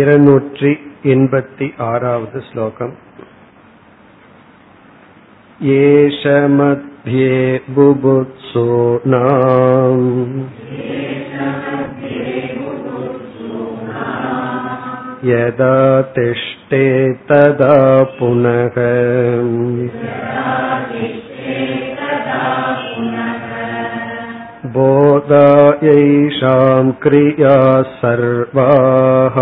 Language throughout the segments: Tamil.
இருநூற்றி எண்பத்தி ஆறாவது श्लोकम् एष मध्ये बुभुत्सूनाम् यदा तिष्ठे तदा पुनः बोधायैषां क्रिया सर्वाः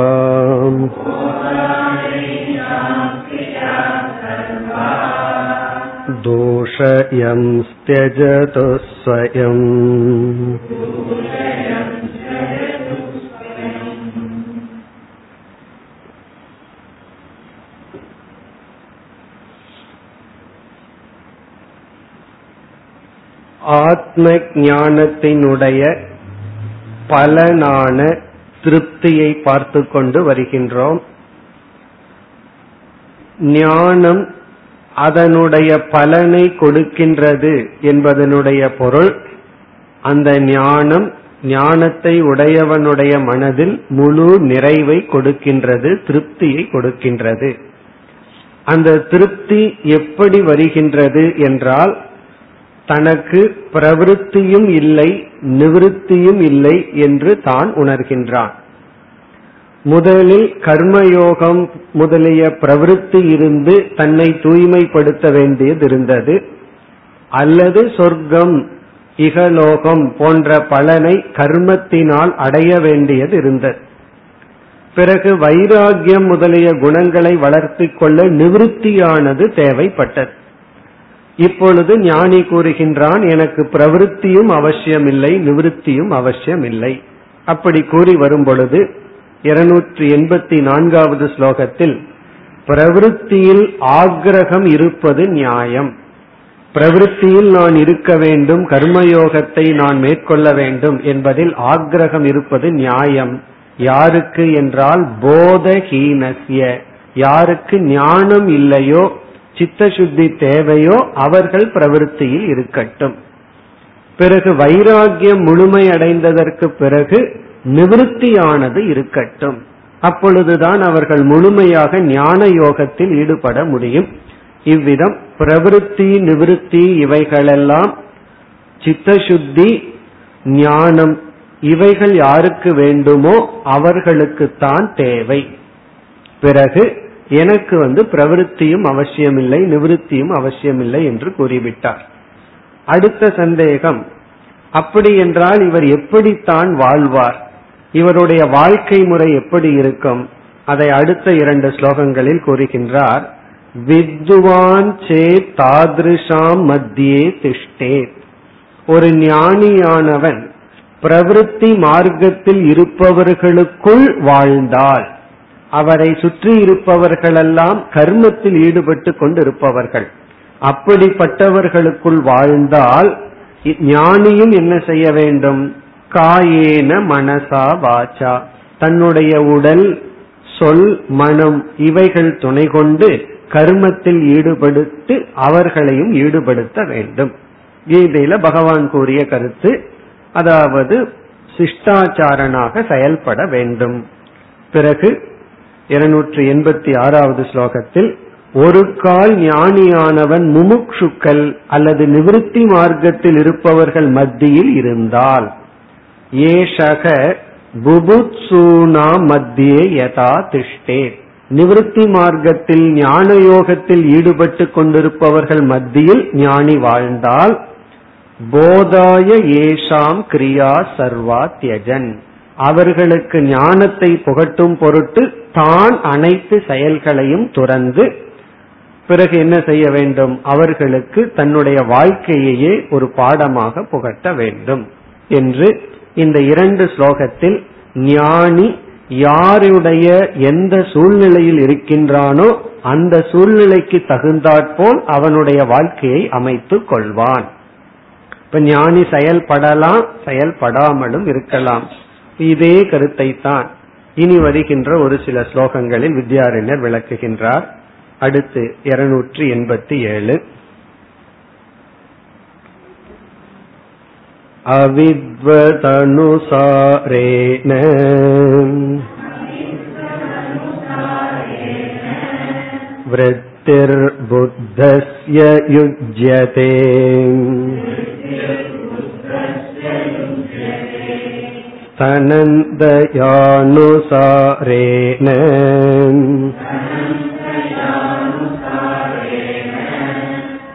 दोषयंस्त्यजतु स्वयम् ஆத்ம ஞானத்தினுடைய பலனான திருப்தியை பார்த்து கொண்டு வருகின்றோம். ஞானம் அதனுடைய பலனை கொடுக்கின்றது என்பதனுடைய பொருள் அந்த ஞானம் ஞானத்தை உடையவனுடைய மனதில் முழு நிறைவை கொடுக்கின்றது திருப்தியை கொடுக்கின்றது. அந்த திருப்தி எப்படி வருகின்றது என்றால் தனக்கு பிரவருத்தியும் இல்லை நிவிருத்தியும் இல்லை என்று தான் உணர்கின்றான். முதலில் கர்மயோகம் முதலிய பிரவருத்தி இருந்து தன்னை தூய்மைப்படுத்த வேண்டியது இருந்தது. அல்லது சொர்க்கம் இகலோகம் போன்ற பலனை கர்மத்தினால் அடைய வேண்டியது இருந்தது. பிறகு வைராகியம் முதலிய குணங்களை வளர்த்திக் கொள்ள நிவிருத்தியானது தேவைப்பட்டது. இப்பொழுது ஞானி கூறுகின்றான் எனக்கு பிரவருத்தியும் அவசியமில்லை நிவிருத்தியும் அவசியமில்லை. அப்படி கூறி வரும் பொழுது இருநூற்றி எண்பத்தி நான்காவது ஸ்லோகத்தில் பிரவருத்தியில் ஆக்ரகம் இருப்பது நியாயம். பிரவருத்தியில் நான் இருக்க வேண்டும் கர்மயோகத்தை நான் மேற்கொள்ள வேண்டும் என்பதில் ஆக்ரகம் இருப்பது நியாயம். யாருக்கு என்றால் போதஹீனசிய யாருக்கு ஞானம் இல்லையோ சித்த சுத்தி தேவையோ அவர்கள் பிரவருத்தியில் இருக்கட்டும். பிறகு வைராகியம் முழுமை அடைந்ததற்கு பிறகு நிவிருத்தியானது இருக்கட்டும். அப்பொழுதுதான் அவர்கள் முழுமையாக ஞான யோகத்தில் ஈடுபட முடியும். இவ்விதம் பிரவருத்தி நிவிருத்தி இவைகளெல்லாம் சித்தசுத்தி ஞானம் இவைகள் யாருக்கு வேண்டுமோ அவர்களுக்குத்தான் தேவை. பிறகு எனக்கு வந்து பிரவருத்தியும் அவசியமில்லை நிவிருத்தியும் அவசியமில்லை என்று கூறிவிட்டார். அடுத்த சந்தேகம் அப்படி என்றால் இவர் எப்படித்தான் வாழ்வார்? இவருடைய வாழ்க்கை முறை எப்படி இருக்கும்? அதை அடுத்த இரண்டு ஸ்லோகங்களில் கூறுகின்றார். வித்வான் சே தாதிருஷாம் மத்தியே திஷ்டே. ஒரு ஞானியானவன் பிரவருத்தி மார்க்கத்தில் இருப்பவர்களுக்குள் வாழ்ந்தால் அவரை சுற்றி இருப்பவர்களெல்லாம் கர்மத்தில் ஈடுபட்டு கொண்டிருப்பவர்கள். அப்படிப்பட்டவர்களுக்குள் வாழ்ந்தால் ஞானியும் என்ன செய்ய வேண்டும்? காயேன மனசா வாச்சா. தன்னுடைய உடல் சொல் மனம் இவைகள் துணை கொண்டு கர்மத்தில் ஈடுபடுத்து அவர்களையும் ஈடுபடுத்த வேண்டும். கீதையில பகவான் கூறிய கருத்து அதாவது சிஷ்டாச்சாரனாக செயல்பட வேண்டும். பிறகு இருநூற்றி எண்பத்தி ஆறாவது ஸ்லோகத்தில் ஒரு கால் ஞானியானவன் முமுட்சுக்கள் அல்லது நிவிருத்தி மார்க்கத்தில் இருப்பவர்கள் மத்தியில் இருந்தால் ஏஷக புபுத்சூனா மத்தியே யதா திஷ்டே. நிவிருத்தி மார்க்கத்தில் ஞான யோகத்தில் ஈடுபட்டு கொண்டிருப்பவர்கள் மத்தியில் ஞானி வாழ்ந்தால் போதாய ஏஷாம் கிரியா சர்வா தியஜன். அவர்களுக்கு ஞானத்தை புகட்டும் பொருட்டு தான் அனைத்து செயல்களையும் துறந்து பிறகு என்ன செய்ய வேண்டும்? அவர்களுக்கு தன்னுடைய வாழ்க்கையையே ஒரு பாடமாக புகட்ட வேண்டும் என்று இந்த இரண்டு ஸ்லோகத்தில் ஞானி யாருடைய எந்த சூழ்நிலையில் இருக்கின்றானோ அந்த சூழ்நிலைக்கு தகுந்தாற்போல் அவனுடைய வாழ்க்கையை அமைத்துக் கொள்வான். இப்ப ஞானி செயல்படலாம் செயல்படாமலும் இருக்கலாம். இதே கருத்தை தான் இனி வருகின்ற ஒரு சில ஸ்லோகங்களில் வித்யாரண்யர் விளக்குகின்றார் அடுத்து இருநூற்றி எண்பத்தி ஏழு அவித்வதனுசாரேன वृत्तिर्बुद्धस्य युज्यते तनन्दयानुसारेण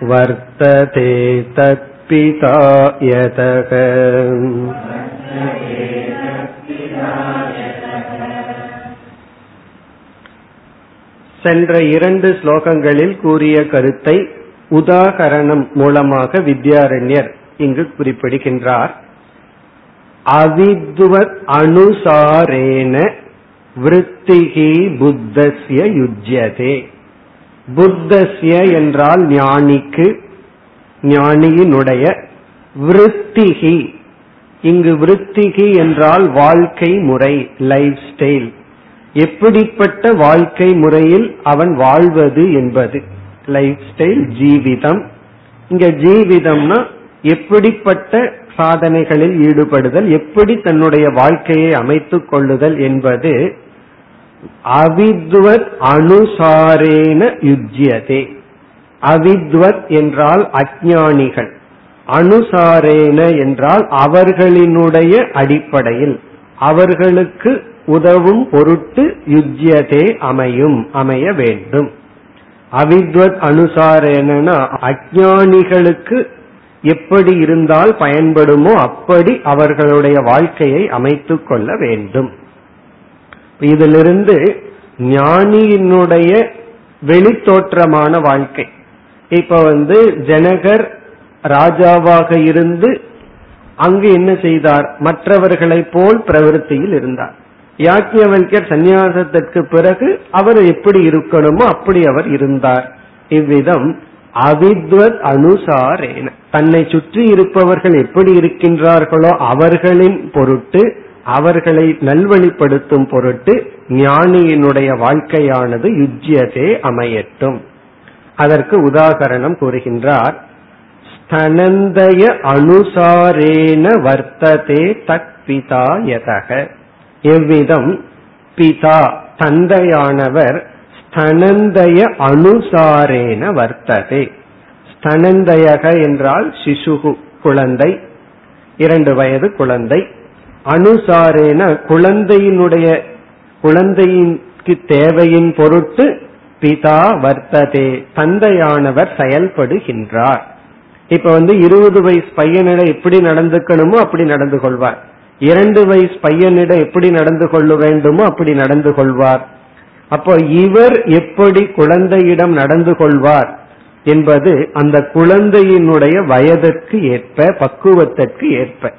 वर्तते तत्पिता यतः சென்ற இரண்டு ஸ்லோகங்களில் கூறிய கருத்தை உதாகரணம் மூலமாக வித்யாரண்யர் இங்கு குறிப்பிடுகின்றார் அவித்வத் அனுசாரேன விருத்திகி புத்தசிய யுஜ்யதே. புத்தஸ்ய என்றால் ஞானிக்கு ஞானியினுடைய விருத்திகி. இங்கு விருத்திகி என்றால் வாழ்க்கை முறை லைஃப் ஸ்டைல் எப்படிப்பட்ட வாழ்க்கை முறையில் அவன் வாழ்வது என்பது? Life style Jeevitham. இங்க ஜீவிதம்னா எப்படிப்பட்ட சாதனைகளில் ஈடுபடுதல் எப்படி தன்னுடைய வாழ்க்கையை அமைத்துக் கொள்ளுதல் என்பது அவித்வத் அனுசாரேன யுஜ்யதே. அவித்வத் என்றால் அஜானிகள் அனுசாரேன என்றால் அவர்களினுடைய அடிப்படையில் அவர்களுக்கு உதவும் பொருட்டு யுஜ்யதே அமையும் அமைய வேண்டும். அவித்வத் அனுசாரேனா அஜானிகளுக்கு எப்படி இருந்தால் பயன்படுமோ அப்படி அவர்களுடைய வாழ்க்கையை அமைத்துக் கொள்ள வேண்டும். இதிலிருந்து ஞானியினுடைய வெளித்தோற்றமான வாழ்க்கை. இப்ப வந்து ஜனகர் ராஜாவாக இருந்து அங்கு என்ன செய்தார்? மற்றவர்களைப் போல் பிரவருத்தியில் இருந்தார். யாக்கியவல்யர் சந்நியாசத்திற்கு பிறகு அவர் எப்படி இருக்கணுமோ அப்படி அவர் இருந்தார். இவ்விதம் அவித்வத் அனுசாரேன. தன்னை சுற்றி இருப்பவர்கள் எப்படி இருக்கின்றார்களோ அவர்களின் பொருட்டு அவர்களை நல்வழிப்படுத்தும் பொருட்டு ஞானியினுடைய வாழ்க்கையானது யுஜ்யதே அமையட்டும். அதற்கு உதாகரணம் கூறுகின்றார். ஸ்தனந்தய அனுசாரேன வர்த்ததே தத் பிதா எதக எவ்விதம்? பிதா தந்தையானவர் ஸ்தனந்தய அனுசாரேன வர்த்ததே. ஸ்தனந்தயக என்றால் சிசுகு குழந்தை. இரண்டு வயது குழந்தை. அனுசாரேன குழந்தையினுடைய குழந்தையின்க்கு தேவையின் பொருட்டு பிதா வர்த்ததே தந்தையானவர் செயல்படுகின்றார். இப்ப வந்து இருபது வயசு பையனிடம் எப்படி நடந்துக்கணுமோ அப்படி நடந்து கொள்வார். இரண்டு வயசு பையனிடம் எப்படி நடந்து கொள்ள வேண்டுமோ அப்படி நடந்து கொள்வார். அப்போ இவர் எப்படி குழந்தையிடம் நடந்து கொள்வார் என்பது அந்த குழந்தையினுடைய வயதிற்கு ஏற்ப பக்குவத்திற்கு ஏற்ப.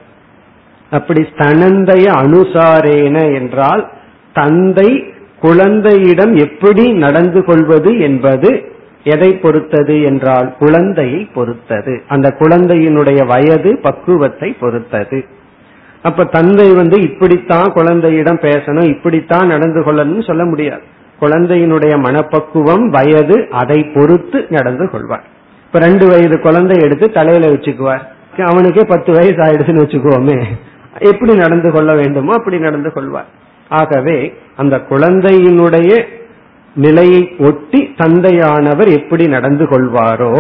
அப்படி தனந்தைய அனுசாரேன என்றால் தந்தை குழந்தையிடம் எப்படி நடந்து கொள்வது என்பது எதை பொறுத்தது என்றால் குழந்தையை பொறுத்தது. அந்த குழந்தையினுடைய வயது பக்குவத்தை பொறுத்தது. அப்ப தந்தை வந்து இப்படித்தான் குழந்தையிடம் பேசணும் இப்படித்தான் நடந்து கொள்ளணும்னு சொல்ல முடியாது. குழந்தையினுடைய மனப்பக்குவம் வயது அதை பொறுத்து நடந்து கொள்வார். இப்ப ரெண்டு வயது குழந்தை எடுத்து தலையில வச்சுக்குவார். அவனுக்கே பத்து வயசு ஆயிடுச்சுன்னு வச்சுக்குவோமே எப்படி நடந்து கொள்ள வேண்டுமோ அப்படி நடந்து கொள்வார். ஆகவே அந்த குழந்தையினுடைய நிலையை ஒட்டி தந்தையானவர் எப்படி நடந்து கொள்வாரோ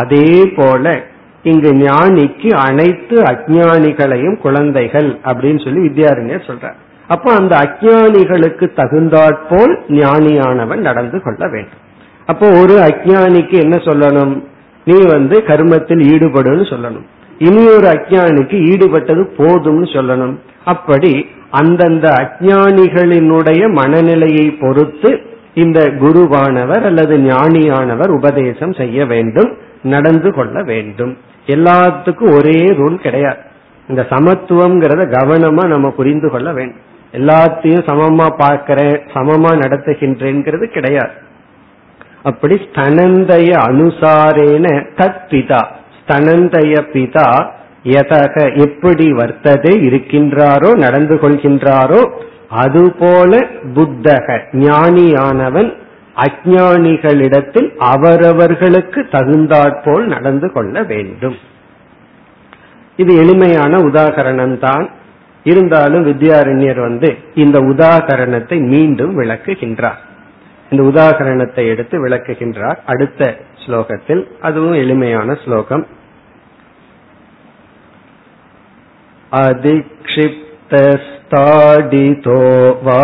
அதே போல இங்கு ஞானிக்கு அனைத்து அஜானிகளையும் குழந்தைகள் அப்படின்னு சொல்லி வித்யாரண்யர் சொல்றார். அப்போ அந்த அஜானிகளுக்கு தகுந்தாற்போல் ஞானியானவன் நடந்து கொள்ள வேண்டும். அப்போ ஒரு அஜானிக்கு என்ன சொல்லணும்? நீ வந்து கர்மத்தில் ஈடுபடுன்னு சொல்லணும். இனி ஒரு அஜானிக்கு ஈடுபட்டது போதும்னு சொல்லணும். அப்படி அந்தந்த அஜானிகளினுடைய மனநிலையை பொறுத்து இந்த குருவானவர் அல்லது ஞானியானவர் உபதேசம் செய்ய வேண்டும் நடந்து கொள்ள வேண்டும். எல்லாத்துக்கும் ஒரே ரூல் கிடையாது. இந்த சமத்துவம்ங்கிறத கவனமா நம்ம புரிந்து கொள்ள வேண்டும். எல்லாத்தையும் சமமா பார்க்கிறேன் சமமா நடத்துகின்றேங்கிறது கிடையாது. அப்படி ஸ்தனந்தய அனுசாரேன தத் பிதா ஸ்தனந்தய பிதா எதக எப்படி வர்த்ததே இருக்கின்றாரோ நடந்து கொள்கின்றாரோ அதுபோல புத்தக ஞானியானவன் அஜானிகளிடத்தில் அவரவர்களுக்கு தகுந்தாற்போல் நடந்து கொள்ள வேண்டும். இது எளிமையான உதாகரணம் தான் இருந்தாலும் வித்யாரண்யர் வந்து இந்த உதாகரணத்தை மீண்டும் விளக்குகின்றார் இந்த உதாகரணத்தை எடுத்து விளக்குகின்றார் அடுத்த ஸ்லோகத்தில் அதுவும் எளிமையான ஸ்லோகம் अधिक्षिप्तस्ताडितो वा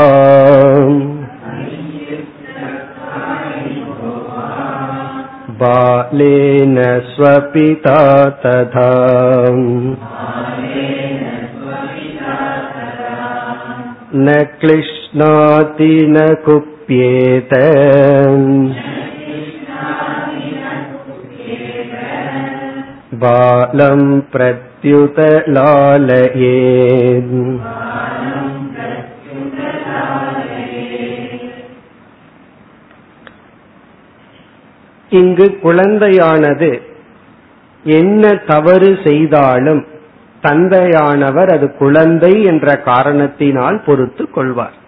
बालेन स्वपिता तथा न क्लिश्नाति न कुप्येत बालं प्रत्युत लालयेत् இங்கு குழந்தையானது என்ன தவறு செய்தாலும் தந்தையானவர் அது குழந்தை என்ற காரணத்தினால் பொறுத்து கொள்வார்.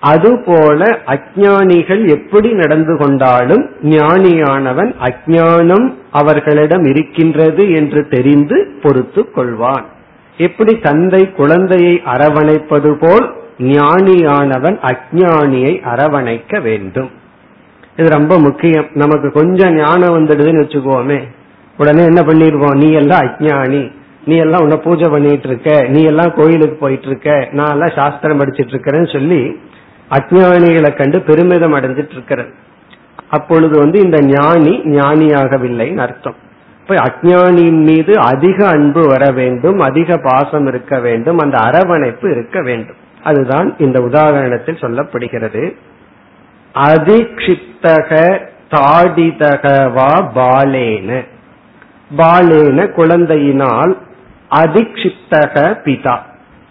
அதுபோல அஜானிகள் எப்படி நடந்து கொண்டாலும் ஞானியானவன் அஜானம் அவர்களிடம் இருக்கின்றது என்று தெரிந்து பொறுத்து கொள்வான். எப்படி தந்தை குழந்தையை அரவணைப்பது போல் ஞானியானவன் அஜானியை அரவணைக்க வேண்டும். இது ரொம்ப முக்கியம். நமக்கு கொஞ்சம் ஞானம் வந்துடுதுன்னு வச்சுக்கோமே. உடனே என்ன பண்ணிருவோம் நீ எல்லாம் அஜானி நீ எல்லாம் உன்ன பூஜை பண்ணிட்டு இருக்க நீ எல்லாம் கோயிலுக்கு போயிட்டு இருக்க நான் எல்லாம் சாஸ்திரம் படிச்சிட்டு இருக்கிறேன்னு சொல்லி அஜானிகளை கண்டு பெருமிதம் அடைஞ்சிட்டு இருக்கிறது அப்பொழுது வந்து இந்த ஞானி ஞானியாகவில்லைன்னு அர்த்தம். இப்ப அஜானியின் மீது அதிக அன்பு வர வேண்டும் அதிக பாசம் இருக்க வேண்டும் அந்த அரவணைப்பு இருக்க வேண்டும். அதுதான் இந்த உதாரணத்தில் சொல்லப்படுகிறது. அதிக்ஷிப்தக தாடிதகவா பாலேன. பாலேன குழந்தையினால் அதிக்ஷிப்தக பிதா.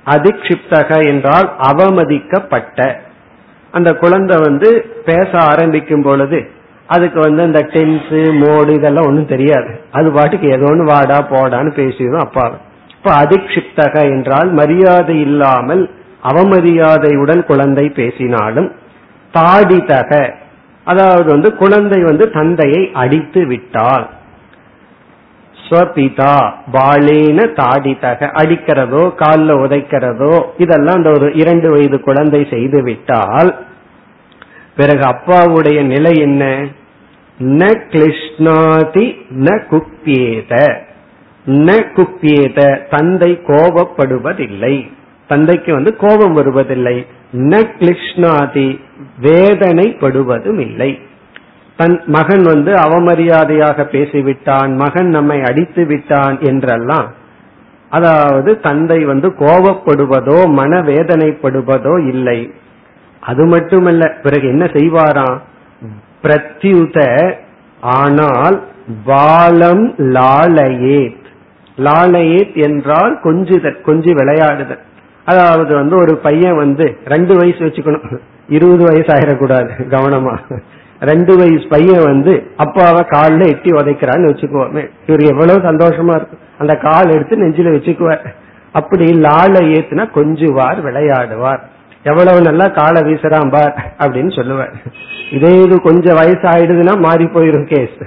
அதிக்ஷிப்தக என்றால் அவமதிக்கப்பட்ட. அந்த குழந்தை வந்து பேச ஆரம்பிக்கும் பொழுது அதுக்கு வந்து அந்த டென்ஸ் மோடு இதெல்லாம் ஒன்றும் தெரியாது. அது பாட்டுக்கு ஏதோ ஒன்று வாடா போடான்னு பேசிடும் அப்பா இப்ப அதிக்ஷிப்தக என்றால் மரியாதை இல்லாமல் அவமரியாதையுடன் குழந்தை பேசினாலும் தாடிதக. அதாவது வந்து குழந்தை வந்து தந்தையை அடித்து விட்டால். ஸ்வபிதா பாலேன தாடிதக அடிக்கிறதோ காலில் உதைக்கிறதோ இதெல்லாம் அந்த ஒரு இரண்டு வயது குழந்தை செய்து விட்டால் பிறகு அப்பாவுடைய நிலை என்ன? ந கிளிஷ்ணாதி ந குப்பியேத ந குப்பியேத தந்தை கோபப்படுவதில்லை. தந்தைக்கு வந்து கோபம் வருவதில்லை. ந கிளிஷ்ணாதி வேதனைப்படுவதும் இல்லை தன் மகன் வந்து அவமரியாதையாக பேசிவிட்டான் மகன் நம்மை அடித்து விட்டான் என்றெல்லாம் அதாவது தந்தை வந்து கோபப்படுவதோ மனவேதனைப்படுவதோ இல்லை. அது மட்டுமல்ல பிறகு என்ன செய்வாராம்? பிரத்யுத ஆனால் பாலம் லாலயேத் லாலயேத் என்றால் கொஞ்சுதல் கொஞ்சி விளையாடுதல். அதாவது வந்து ஒரு பையன் வந்து ரெண்டு வயசு வச்சுக்கணும். இருபது வயசு ஆயிடக்கூடாது கவனமா. ரெண்டு வயசு பையன் வந்து அப்பாவை காலில் எட்டி உதைக்கிறான்னு வச்சுக்குவோமே. இவர் எவ்வளவு சந்தோஷமா இருக்கும் அந்த கால் எடுத்து நெஞ்சில வச்சுக்குவார். அப்படி லாலை ஏத்துனா கொஞ்சுவார் விளையாடுவார். எவ்வளவு நல்லா காலை வீசுறான் பார் அப்படின்னு சொல்லுவார். இதே இது கொஞ்சம் வயசு ஆயிடுதுன்னா மாறி போயிரும் கேஸ்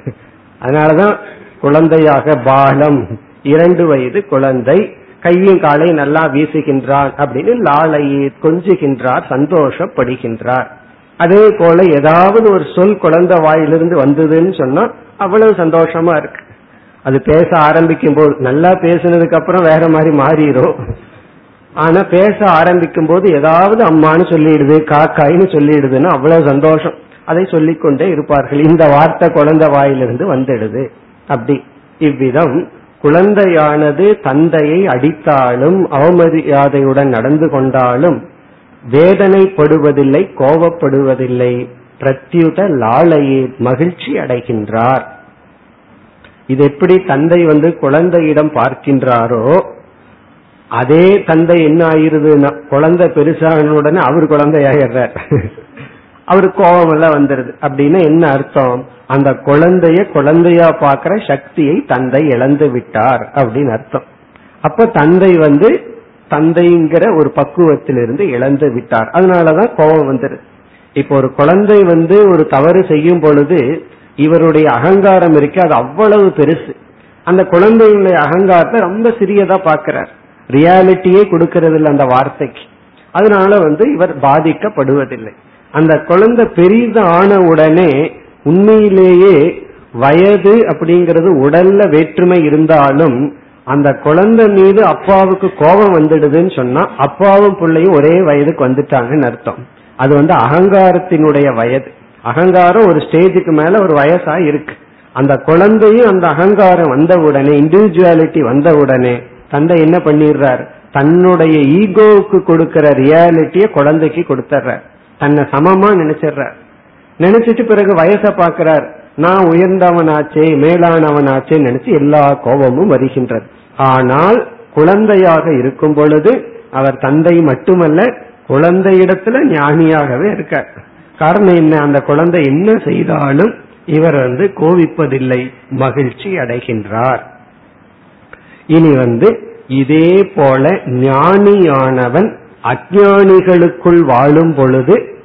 அதனாலதான் குழந்தையாக பாலம் இரண்டு வயது குழந்தை கையும் காலையும் நல்லா வீசுகின்றார் அப்படின்னு லாலையை கொஞ்சுகின்றார் சந்தோஷப்படுகின்றார். அதே போல ஏதாவது ஒரு சொல் குழந்தை வாயிலிருந்து வந்ததுன்னு சொன்னா அவ்வளவு சந்தோஷமா இருக்கு. அது பேச ஆரம்பிக்கும் போது நல்லா பேசினதுக்கு அப்புறம் வேற மாதிரி மாறிடும் ஆனா பேச ஆரம்பிக்கும் போது ஏதாவது அம்மான்னு சொல்லிடுது காக்காயின்னு சொல்லிடுதுன்னா அவ்வளவு சந்தோஷம். அதை சொல்லிக்கொண்டே இருப்பார்கள். இந்த வார்த்தை குழந்தை வாயிலிருந்து வந்துடுது. அப்படி. இவ்விதம் குழந்தையானது தந்தையை அடித்தாலும் அவமரியாதையுடன் நடந்து கொண்டாலும் வேதனைப்படுவதில்லை கோபப்படுவதில்லை. பிரத்யுத லாலையே மகிழ்ச்சி அடைகின்றார். இது எப்படி தந்தை வந்து குழந்தையிடம் பார்க்கின்றாரோ அதே தந்தை என்ன ஆயிருதுன்னா குழந்தை பெருசான உடனே அவர் குழந்தையாயிடுறார். அவரு கோபம் எல்லாம் வந்துருது. அப்படின்னா என்ன அர்த்தம்? அந்த குழந்தைய குழந்தையா பாக்குற சக்தியை தந்தை இழந்து விட்டார் அப்படின்னு அர்த்தம். அப்ப தந்தை வந்து தந்தைங்கிற ஒரு பக்குவத்திலிருந்து இழந்து விட்டார். அதனாலதான் கோபம் வந்துரு இப்போ ஒரு குழந்தை வந்து ஒரு தவறு செய்யும் பொழுது இவருடைய அகங்காரம் இருக்கு அது அவ்வளவு பெருசு. அந்த குழந்தையுடைய அகங்காரத்தை ரொம்ப சிறியதா பாக்கிறார் ரியாலிட்டியே கொடுக்கறது இல்லை அந்த வார்த்தைக்கு. அதனால வந்து இவர் பாதிக்கப்படுவதில்லை. அந்த குழந்தை பெரிது ஆன உடனே உண்மையிலேயே வயது அப்படிங்கிறது உடல்ல வேற்றுமை இருந்தாலும் அந்த குழந்தை மீது அப்பாவுக்கு கோபம் வந்துடுதுன்னு சொன்னா அப்பாவும் பிள்ளையும் ஒரே வயதுக்கு வந்துட்டாங்கன்னு அர்த்தம். அது வந்து அகங்காரத்தினுடைய வயது. அகங்காரம் ஒரு ஸ்டேஜுக்கு மேல ஒரு வயசா இருக்கு. அந்த குழந்தையும் அந்த அகங்காரம் வந்த உடனே இண்டிவிஜுவாலிட்டி வந்த உடனே தந்தை என்ன பண்ணிடுறார்? தன்னுடைய ஈகோவுக்கு கொடுக்கிற ரியாலிட்டிய குழந்தைக்கு கொடுத்துட்றார். தன்னை சமமா நினைச்சிடுறார். நினைச்சிட்டு பிறகு வயசை பாக்குறார் நான் உயர்ந்தவனாச்சே மேலானவனாச்சே நினைச்சு எல்லா கோபமும் வருகின்றது. ஆனால் குழந்தையாக இருக்கும் பொழுது அவர் தந்தை மட்டுமல்ல குழந்தையிடத்துல ஞானியாகவே இருக்கார். காரணம் என்ன? அந்த குழந்தை என்ன செய்தாலும் இவர் வந்து கோவிப்பதில்லை மகிழ்ச்சி அடைகின்றார். இனி வந்து இதே போல ஞானியானவன் அஜானிகளுக்குள் வாழும் பொழுது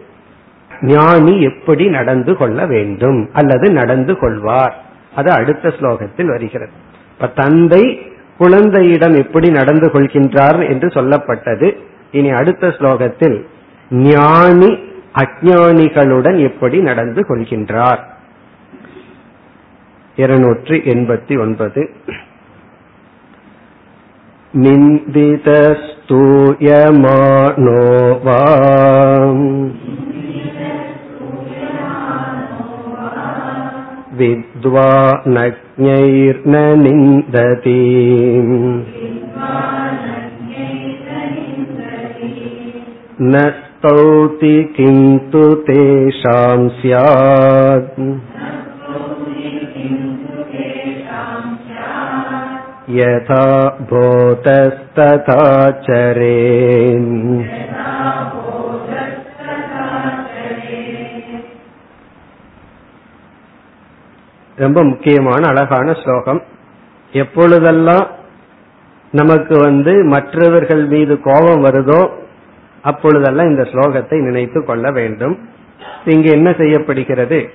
ஞானி எப்படி நடந்து கொள்ள வேண்டும் அல்லது நடந்து கொள்வார்? அது அடுத்த ஸ்லோகத்தில் வருகிறது. இப்ப தந்தை குழந்தையிடம் எப்படி நடந்து கொள்கின்றார் என்று சொல்லப்பட்டது. இனி அடுத்த ஸ்லோகத்தில் ஞானி அஜானிகளுடன் எப்படி நடந்து கொள்கின்றார்? இருநூற்றி எண்பத்தி ஒன்பது. நிந்திதஸ்தூயமானோ विद्वानज्ञैर्न निन्दति न स्तौति किन्तु तेषां स्यात् यथा भूतस्तथा चरेन् ரொம்ப முக்கியமான அழகான ஸ்லோகம். எப்பொழுதெல்லாம் நமக்கு வந்து மற்றவர்கள் மீது கோபம் வருதோ அப்பொழுதெல்லாம் இந்த ஸ்லோகத்தை நினைத்து கொள்ள வேண்டும். இங்கு என்ன செய்யப்படுகிறது?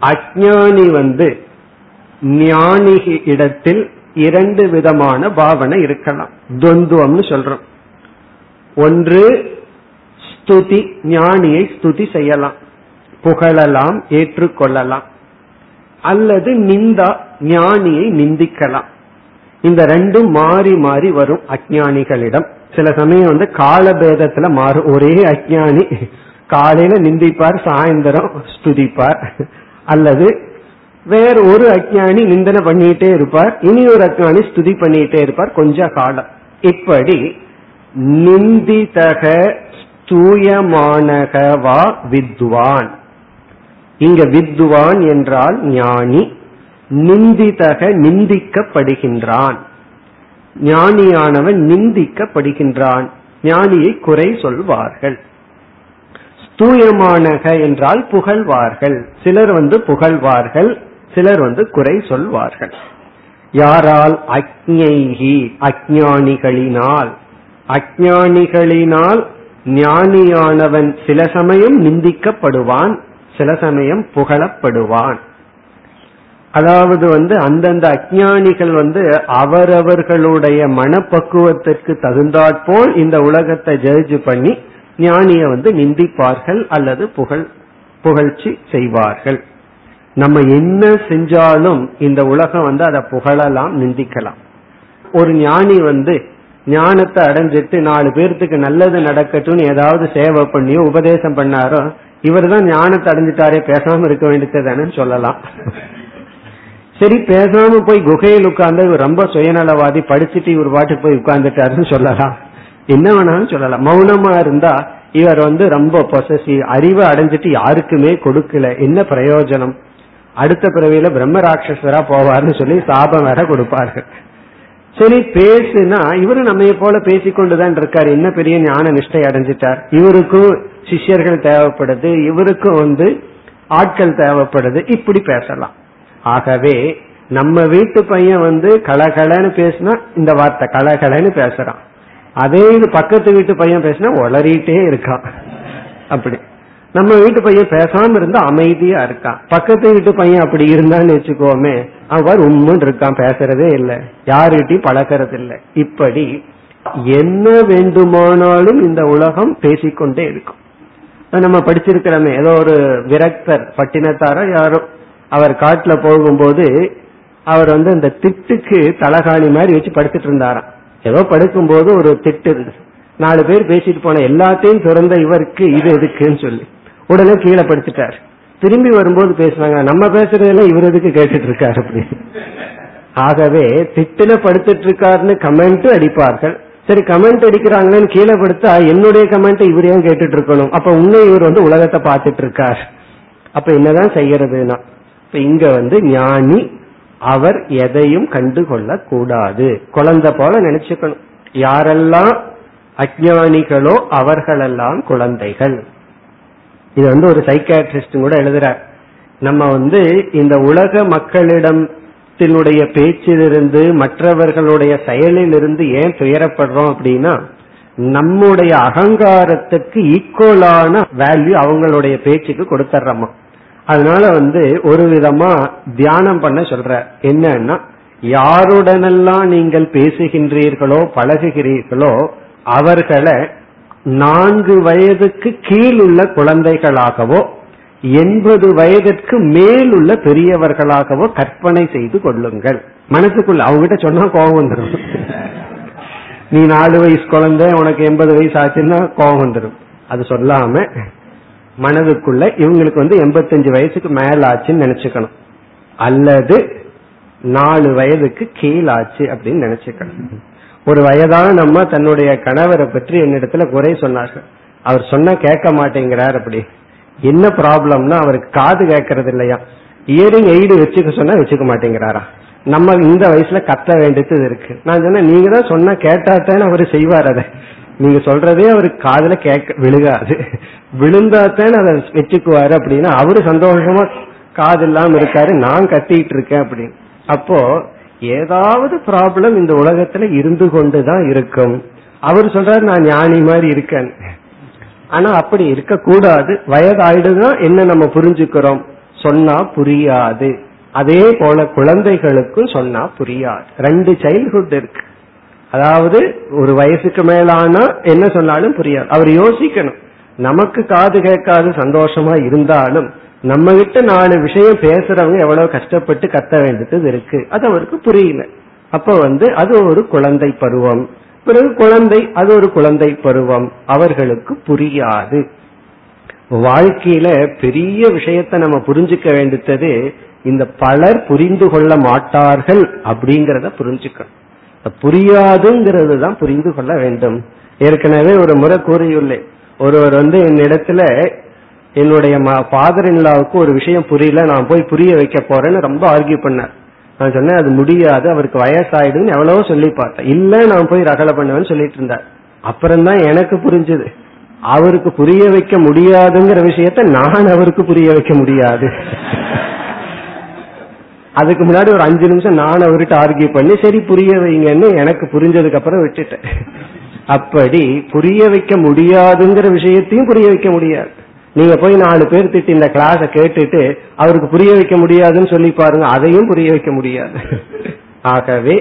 அஜானி வந்து ஞானி இடத்தில் இரண்டு விதமான பாவனை இருக்கலாம். துவந்துவம்னு சொல்றோம். ஒன்று ஸ்துதி ஞானியை ஸ்துதி செய்யலாம். புகழலாம் ஏற்றுக்கொள்ளலாம். அல்லது நிந்தா ஞானியை நிந்திக்கலாம். இந்த ரெண்டும் மாறி மாறி வரும் அஜானிகளிடம் சில சமயம் வந்து காலபேதத்துல மாறும். ஒரே அஜானி காலையில நிந்திப்பார் சாயந்தரம் ஸ்துதிப்பார். அல்லது வேற ஒரு அஜானி நிந்தனை பண்ணிட்டே இருப்பார். இனி ஒரு அஜானி ஸ்துதி பண்ணிட்டே இருப்பார் கொஞ்ச காலம். இப்படி நிந்திதக ஸ்தூயமானகவா வித்வான். இங்க வித்வான் என்றால் ஞானி நிந்திதக நிந்திக்கப்படுகின்றான். ஞானியானவன் நிந்திக்கப்படுகின்றான். ஞானியை குறை சொல்வார்கள். ஸ்தூயமானக என்றால் புகழ்வார்கள். சிலர் வந்து புகழ்வார்கள் சிலர் வந்து குறை சொல்வார்கள். யாரால்? அக்ஞைகி அஜானிகளினால் அஜானிகளினால் ஞானியானவன் சில சமயம் நிந்திக்கப்படுவான் சில சமயம் புகழப்படுவான். அதாவது வந்து அந்தந்த அஜானிகள் வந்து அவரவர்களுடைய மனப்பக்குவத்திற்கு தகுந்தாற்போல் இந்த உலகத்தை ஜட்ஜ் பண்ணி ஞானிய வந்து நிந்திப்பார்கள் அல்லது புகழ் புகழ்ச்சி செய்வார்கள். நம்ம என்ன செஞ்சாலும் இந்த உலகம் வந்து அதை புகழலாம் நிந்திக்கலாம். ஒரு ஞானி வந்து ஞானத்தை அடைஞ்சிட்டு நாலு பேர்த்துக்கு நல்லது நடக்கட்டும்னு ஏதாவது சேவை பண்ணியோ உபதேசம் பண்ணாரோ இவர் தான் ஞானத்தை அடைஞ்சிட்டாரே பேசாம இருக்க வேண்டியது சொல்லலாம். சரி பேசாம போய் குகையில் உட்கார்ந்து இவர் ரொம்ப சுயநலவாதி படிச்சுட்டு இவர் பாட்டுக்கு போய் உட்கார்ந்துட்டாருன்னு சொல்லலாம். என்ன வேணாலும் சொல்லலாம். மௌனமா இருந்தா இவர் வந்து ரொம்ப பொசசிவ் அறிவை அடைஞ்சிட்டு யாருக்குமே கொடுக்கல. என்ன பிரயோஜனம்? அடுத்த பிறவியில பிரம்ம ராட்சஸரா போவார்னு சொல்லி சாபம் வேற கொடுப்பார்கள் சரி பேசுனா இவரு நம்ம போல பேசிக்கொண்டுதான் இருக்காரு. என்ன பெரிய ஞான நிஷ்டை அடைஞ்சிட்டார். இவருக்கும் சிஷ்யர்கள் தேவைப்படுது. இவருக்கும் வந்து ஆட்கள் தேவைப்படுது. இப்படி பேசலாம். ஆகவே நம்ம வீட்டு பையன் வந்து கலகலன்னு பேசினா இந்த வார்த்தை கலகலன்னு பேசுறான். அதே இது பக்கத்து வீட்டு பையன் பேசினா உளறிட்டே இருக்கான். அப்படி. நம்ம வீட்டு பையன் பேசாம இருந்தா அமைதியா இருக்கான். பக்கத்து வீட்டு பையன் அப்படி இருந்தான்னு வச்சுக்கோமே அவர் உண்மைன்னு இருக்கான் பேசுறதே இல்லை. யாருகிட்டையும் பழக்கிறது இல்லை இப்படி என்ன வேண்டுமானாலும் இந்த உலகம் பேசிக்கொண்டே இருக்கும். நம்ம படிச்சிருக்கிறோமே ஏதோ ஒரு விரக்தர் பட்டினத்தாரோ யாரோ அவர் காட்டுல போகும்போது அவர் வந்து அந்த திட்டுக்கு தலகாணி மாதிரி வச்சு படுத்துட்டு இருந்தாராம். ஏதோ படுக்கும்போது ஒரு திட்டு நாலு பேர் பேசிட்டு போன எல்லாத்தையும் திறந்த இவருக்கு இது எதுக்குன்னு சொல்லி. உடனே கீழே படுத்துட்டார் திரும்பி வரும்போது பேசுனாங்க நம்ம பேசுறதெல்லாம் இவர் எதுக்கு கேட்டுட்டு இருக்காரு அப்படின்னு. ஆகவே திட்டுல படுத்துட்டு இருக்காருன்னு கமெண்ட் அடிப்பார்கள். சரி கமெண்ட் அடிக்கிறாங்களேன்னு கீழே படுத்தா என்னுடைய கமெண்ட் இவர் ஏன் கேட்டுட்டு இருக்கணும் அப்ப உன்னை இவர் வந்து உலகத்தை பார்த்துட்டு இருக்கார் அப்ப என்னதான் செய்யறதுன்னா இப்ப இங்க வந்து ஞானி அவர் எதையும் கண்டு கொள்ள கூடாது குழந்தை போல நினைச்சுக்கணும். யாரெல்லாம் அஜானிகளோ அவர்களெல்லாம் குழந்தைகள். இது வந்து ஒரு சைக்காட்ரிஸ்ட் கூட எழுதுறார். நம்ம வந்து இந்த உலக மக்களிடத்தினுடைய பேச்சிலிருந்து மற்றவர்களுடைய செயலிலிருந்து ஏன் துயரப்படுறோம் அப்படின்னா நம்முடைய அகங்காரத்துக்கு ஈக்குவலான வேல்யூ அவங்களுடைய பேச்சுக்கு கொடுத்துட்றோமா அதனால வந்து ஒரு விதமா தியானம் பண்ண சொல்ற என்னன்னா யாருடனெல்லாம் நீங்கள் பேசுகின்றீர்களோ பழகுகிறீர்களோ அவர்களை நான்கு வயதுக்கு கீழ் உள்ள குழந்தைகளாகவோ எண்பது வயதிற்கு மேல் உள்ள பெரியவர்களாகவோ கற்பனை செய்து கொள்ளுங்கள். மனசுக்குள்ள அவங்ககிட்ட சொன்னா கோபம் வந்துடும் நீ நாலு வயசு குழந்தை உனக்கு எண்பது வயசு ஆச்சுன்னா கோபம் வந்துடும் அது சொல்லாம மனதுக்குள்ள இவங்களுக்கு வந்து எண்பத்தஞ்சு வயசுக்கு மேல ஆச்சுன்னு நினைச்சுக்கணும். அல்லது நாலு வயதுக்கு கீழாச்சு அப்படின்னு நினைச்சுக்கணும். ஒரு வயதான நம்ம தன்னுடைய கணவரை பற்றி என்னிடத்துல குறை சொன்னார்கள். அவர் சொன்ன கேட்க மாட்டேங்கிறார் அப்படி. என்ன ப்ராப்ளம்னா அவருக்கு காது கேட்கறது இல்லையா? இயரிங் எய்டு வச்சுக்க சொன்னா வச்சுக்க மாட்டேங்கிறாரா? நம்ம இந்த வயசுல கத்த வேண்டியது இருக்கு. நான் சொன்னேன் நீங்க தான் சொன்ன கேட்டாத்தானே அவர் செய்வார் அதை. நீங்க சொல்றதே அவருக்கு காதல கேட்க விழுகாது. விழுந்தாத்தானே அதை வச்சுக்குவாரு அப்படின்னா. அவரு சந்தோஷமா காது இல்லாம இருக்காரு நான் கத்திட்டு இருக்கேன் அப்படின்னு. அப்போ ஏதாவது ப்ராப்ளம் இந்த உலகத்துல இருந்து கொண்டுதான் இருக்கும். அவர் சொல்றாரு நான் ஞானி மாதிரி இருக்கேன். ஆனா அப்படி இருக்க கூடாது வயதாயிடுதான் என்ன நம்ம புரிஞ்சுக்கிறோம்? சொன்னா புரியாது. அதே போல குழந்தைகளுக்கும் சொன்னா புரியாது. ரெண்டு சைல்ட்ஹுட் இருக்கு. அதாவது ஒரு வயசுக்கு மேலானா என்ன சொன்னாலும் புரியாது. அவர் யோசிக்கணும். நமக்கு காது கேட்காது சந்தோஷமா இருந்தாலும் நம்ம கிட்ட நாலு விஷயம் பேசுறவங்க எவ்வளவு கஷ்டப்பட்டு கத்த வேண்டியது இருக்கு. அது அவருக்கு புரியல. அப்ப வந்து அது ஒரு குழந்தை பருவம். பிறகு குழந்தை அது ஒரு குழந்தை பருவம். அவர்களுக்கு புரியாது. வாழ்க்கையில பெரிய விஷயத்த நம்ம புரிஞ்சுக்க வேண்டியது இந்த பலர் புரிந்து கொள்ள மாட்டார்கள் அப்படிங்கறத புரிஞ்சுக்கணும். புரியாதுங்கிறது தான் புரிந்து கொள்ள வேண்டும். ஏற்கனவே ஒரு முறை கூறியுள்ளேன். ஒருவர் வந்து என்னிடத்துல என்னுடைய ஃபாதர் இன்லாவுக்கு ஒரு விஷயம் புரியல நான் போய் புரிய வைக்க போறேன்னு ரொம்ப ஆர்கியூ பண்ணார் நான் சொன்னேன் அது முடியாது அவருக்கு வயசாயிடுன்னு எவ்வளவோ சொல்லி பார்த்தேன். இல்ல நான் போய் ரகலை பண்ணுவேன்னு சொல்லிட்டு இருந்தார். அப்புறம்தான் எனக்கு புரிஞ்சது. அவருக்கு புரிய வைக்க முடியாதுங்கிற விஷயத்த நான் அவருக்கு புரிய வைக்க முடியாது. அதுக்கு முன்னாடி ஒரு அஞ்சு நிமிஷம் நான் அவர்கிட்ட ஆர்கியூ பண்ணி சரி புரிய வைங்கன்னு எனக்கு புரிஞ்சதுக்கு அப்புறம் விட்டுட்டேன். அப்படி புரிய வைக்க முடியாதுங்கிற விஷயத்தையும் புரிய வைக்க முடியாது. நீங்க போய் நாலு பேர் திட்டி இந்த கிளாஸ கேட்டுட்டு அவருக்கு புரிய வைக்க முடியாதுன்னு சொல்லி பாருங்க அதையும் புரிய வைக்க முடியாது. ஆகவே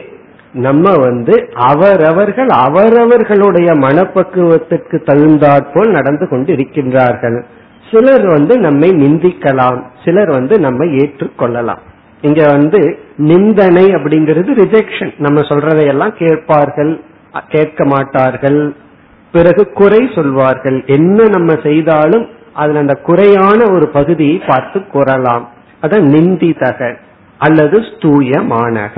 நம்ம வந்து அவரவர்கள் அவரவர்களுடைய மனப்பக்குவத்துக்கு தகுந்தாற்போல் நடந்து கொண்டு இருக்கின்றார்கள் சிலர் வந்து நம்மை நிந்திக்கலாம் சிலர் வந்து நம்மை ஏற்றுக்கொள்ளலாம். இங்க வந்து நிந்தனை அப்படிங்கிறது ரிஜெக்ஷன் நம்ம சொல்றதையெல்லாம் கேட்பார்கள் கேட்க மாட்டார்கள். பிறகு குறை சொல்வார்கள். என்ன நம்ம செய்தாலும் அதுல அந்த குறையான ஒரு பகுதியை பார்த்து கூறலாம். அதான் நிந்திதக அல்லது ஸ்தூயமானக.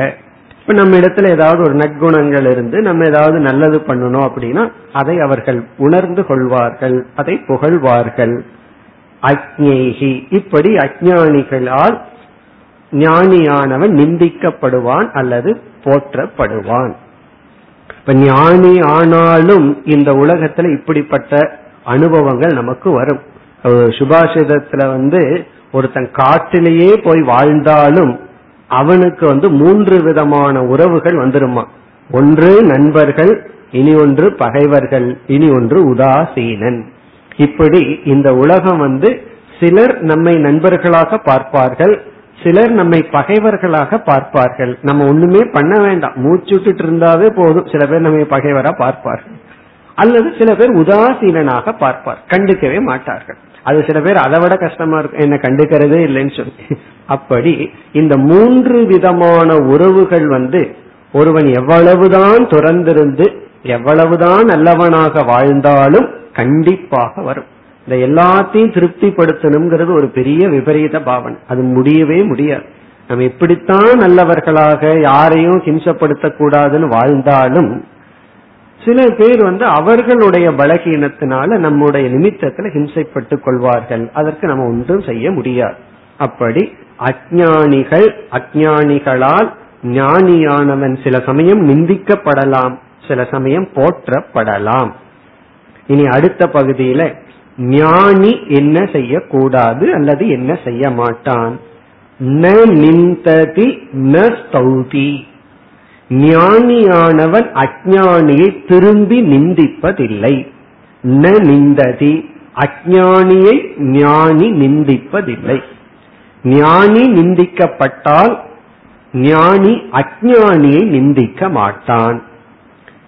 இப்ப நம்ம இடத்துல ஏதாவது ஒரு நற்குணங்கள் இருந்து நம்ம ஏதாவது நல்லது பண்ணணும் அப்படின்னா அதை அவர்கள் உணர்ந்து கொள்வார்கள் அதை புகழ்வார்கள். அக்ஞேகி இப்படி அஜானிகளால் ஞானியானவன் நிந்திக்கப்படுவான் அல்லது போற்றப்படுவான். இப்ப ஞானி ஆனாலும் இந்த உலகத்துல இப்படிப்பட்ட அனுபவங்கள் நமக்கு வரும். சுபாஷிதத்துல வந்து ஒருத்தன் காட்டிலேயே போய் வாழ்ந்தாலும் அவனுக்கு வந்து மூன்று விதமான உறவுகள் வந்துருமா? ஒன்று நண்பர்கள் இனி ஒன்று பகைவர்கள் இனி ஒன்று உதாசீனன். இப்படி இந்த உலகம் வந்து சிலர் நம்மை நண்பர்களாக பார்ப்பார்கள் சிலர் நம்மை பகைவர்களாக பார்ப்பார்கள். நம்ம ஒண்ணுமே பண்ண வேண்டாம். மூச்சு விட்டுட்டு இருந்தாவே போதும். சில பேர் நம்மை பகைவரா பார்ப்பார்கள். அல்லது சில பேர் உதாசீனனாக பார்ப்பார். கண்டுக்கவே மாட்டார்கள். அது சில பேர் அதை விட கஷ்டமா இருக்கும் என்ன கண்டுக்கிறதே இல்லைன்னு சொல்லி. அப்படி இந்த மூன்று விதமான உறவுகள் வந்து ஒருவன் எவ்வளவுதான் துறந்திருந்து எவ்வளவுதான் நல்லவனாக வாழ்ந்தாலும் கண்டிப்பாக வரும். இந்த எல்லாத்தையும் திருப்திப்படுத்தணுங்கிறது ஒரு பெரிய விபரீத பாவனை. அது முடியவே முடியாது. நம்ம எப்படித்தான் நல்லவர்களாக யாரையும் ஹிம்சப்படுத்தக்கூடாதுன்னு வாழ்ந்தாலும் சில பேர் வந்து அவர்களுடைய பலகீனத்தினால நம்முடைய நிமித்தத்துல ஹிம்சைப்பட்டு கொள்வார்கள். அதற்கு நம்ம ஒன்றும் செய்ய முடியாது. அப்படி அஜானிகள் அஜானிகளால் ஞானியானவன் சில சமயம் நிந்திக்கப்படலாம் சில சமயம் போற்றப்படலாம். இனி அடுத்த பகுதியில ஞானி என்ன செய்யக்கூடாது அல்லது என்ன செய்ய மாட்டான்? ந நிந்ததி ந ஸ்தௌதி. ஞானியானவன் அஜானியை திரும்பி நிந்திப்பதில்லை. ந நிந்ததி அஜானியை ஞானி நிந்திப்பதில்லை. ஞானி நிந்திக்கப்பட்டால் ஞானி அஜானியை நிந்திக்க மாட்டான்.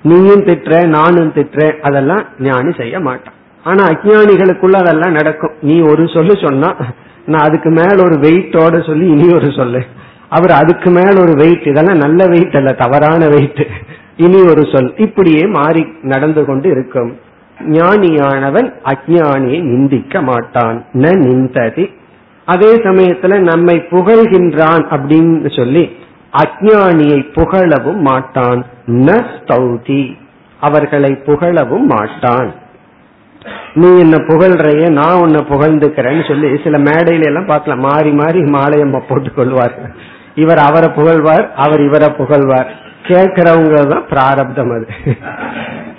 நீயும் திட்டுற நானும் திட்டுற அதெல்லாம் ஞானி செய்ய மாட்டான். ஆனா அஜானிகளுக்குள்ள அதெல்லாம் நடக்கும். நீ ஒரு சொல்லு சொன்னா நான் அதுக்கு மேல ஒரு வெயிட்டோட சொல்லி இனி ஒரு சொல்லு. அவர் அதுக்கு மேல ஒரு வெயிட் இதெல்லாம் நல்ல வெயிட் அல்ல தவறான வெயிட் இனி ஒரு சொல். இப்படியே மாறி நடந்து கொண்டு இருக்கும். ஞானியானவன் அஜானியை நிந்திக்க மாட்டான். ந நிந்ததி. அதே சமயத்துல நம்மை புகழ்கின்றான் அப்படின்னு சொல்லி அஜானியை புகழவும் மாட்டான். ந ஸ்தௌதி. அவர்களை புகழவும் மாட்டான். நீ என்ன புகழ்றைய நான் உன்னை புகழ்ந்துக்கிறேன்னு சொல்லி சில மேடையில எல்லாம் பார்க்கலாம். மாறி மாறி மாலையம்மா போட்டுக் கொள்வார்கள். இவர் அவரை புகழ்வார் அவர் இவரை புகழ்வார். கேட்கிறவங்க தான் பிராரப்தம் அது.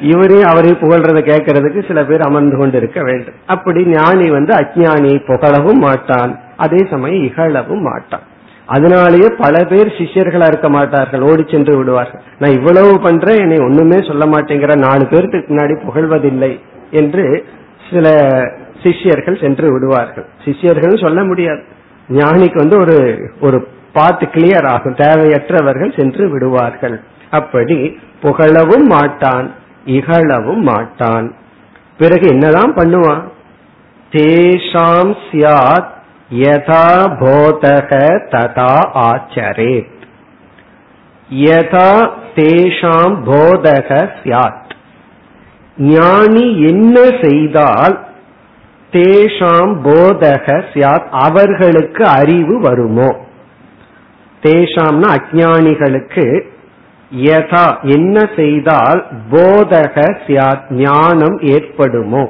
இவரே அவரை புகழ்றத கேட்கறதுக்கு சில பேர் அமர்ந்து கொண்டு இருக்க வேண்டும். அப்படி ஞானி வந்து அஜானியை புகழவும் மாட்டான். அதே சமயம் இகழவும் மாட்டான். அதனாலேயே பல பேர் சிஷ்யர்களா இருக்க மாட்டார்கள் ஓடி சென்று விடுவார்கள். நான் இவ்வளவு பண்றேன் என்னை ஒண்ணுமே சொல்ல மாட்டேங்கிற நாலு பேருக்கு முன்னாடி புகழ்வதில்லை என்று சில சிஷ்யர்கள் சென்று விடுவார்கள். சிஷ்யர்கள் சொல்ல முடியாது. ஞானிக்கு வந்து ஒரு ஒரு பார்த்து கிளியர் ஆகும். தேவையற்றவர்கள் சென்று விடுவார்கள். அப்படி புகழவும் மாட்டான் இகழவும் மாட்டான். பிறகு என்னதான் பண்ணுவான்? தேஷாம் சியாத் யதா போதக ததா ஆச்சரேத். யதா தேஷாம் போதக சியாத். ஞானி என்ன செய்தால் தேஷாம் போதக சியாத் அவர்களுக்கு அறிவு வருமோ? தேஷாம்னா அஜானிகளுக்கு யதா என்ன செய்தால் போதக சியாத் ஞானம் ஏற்படுமோ?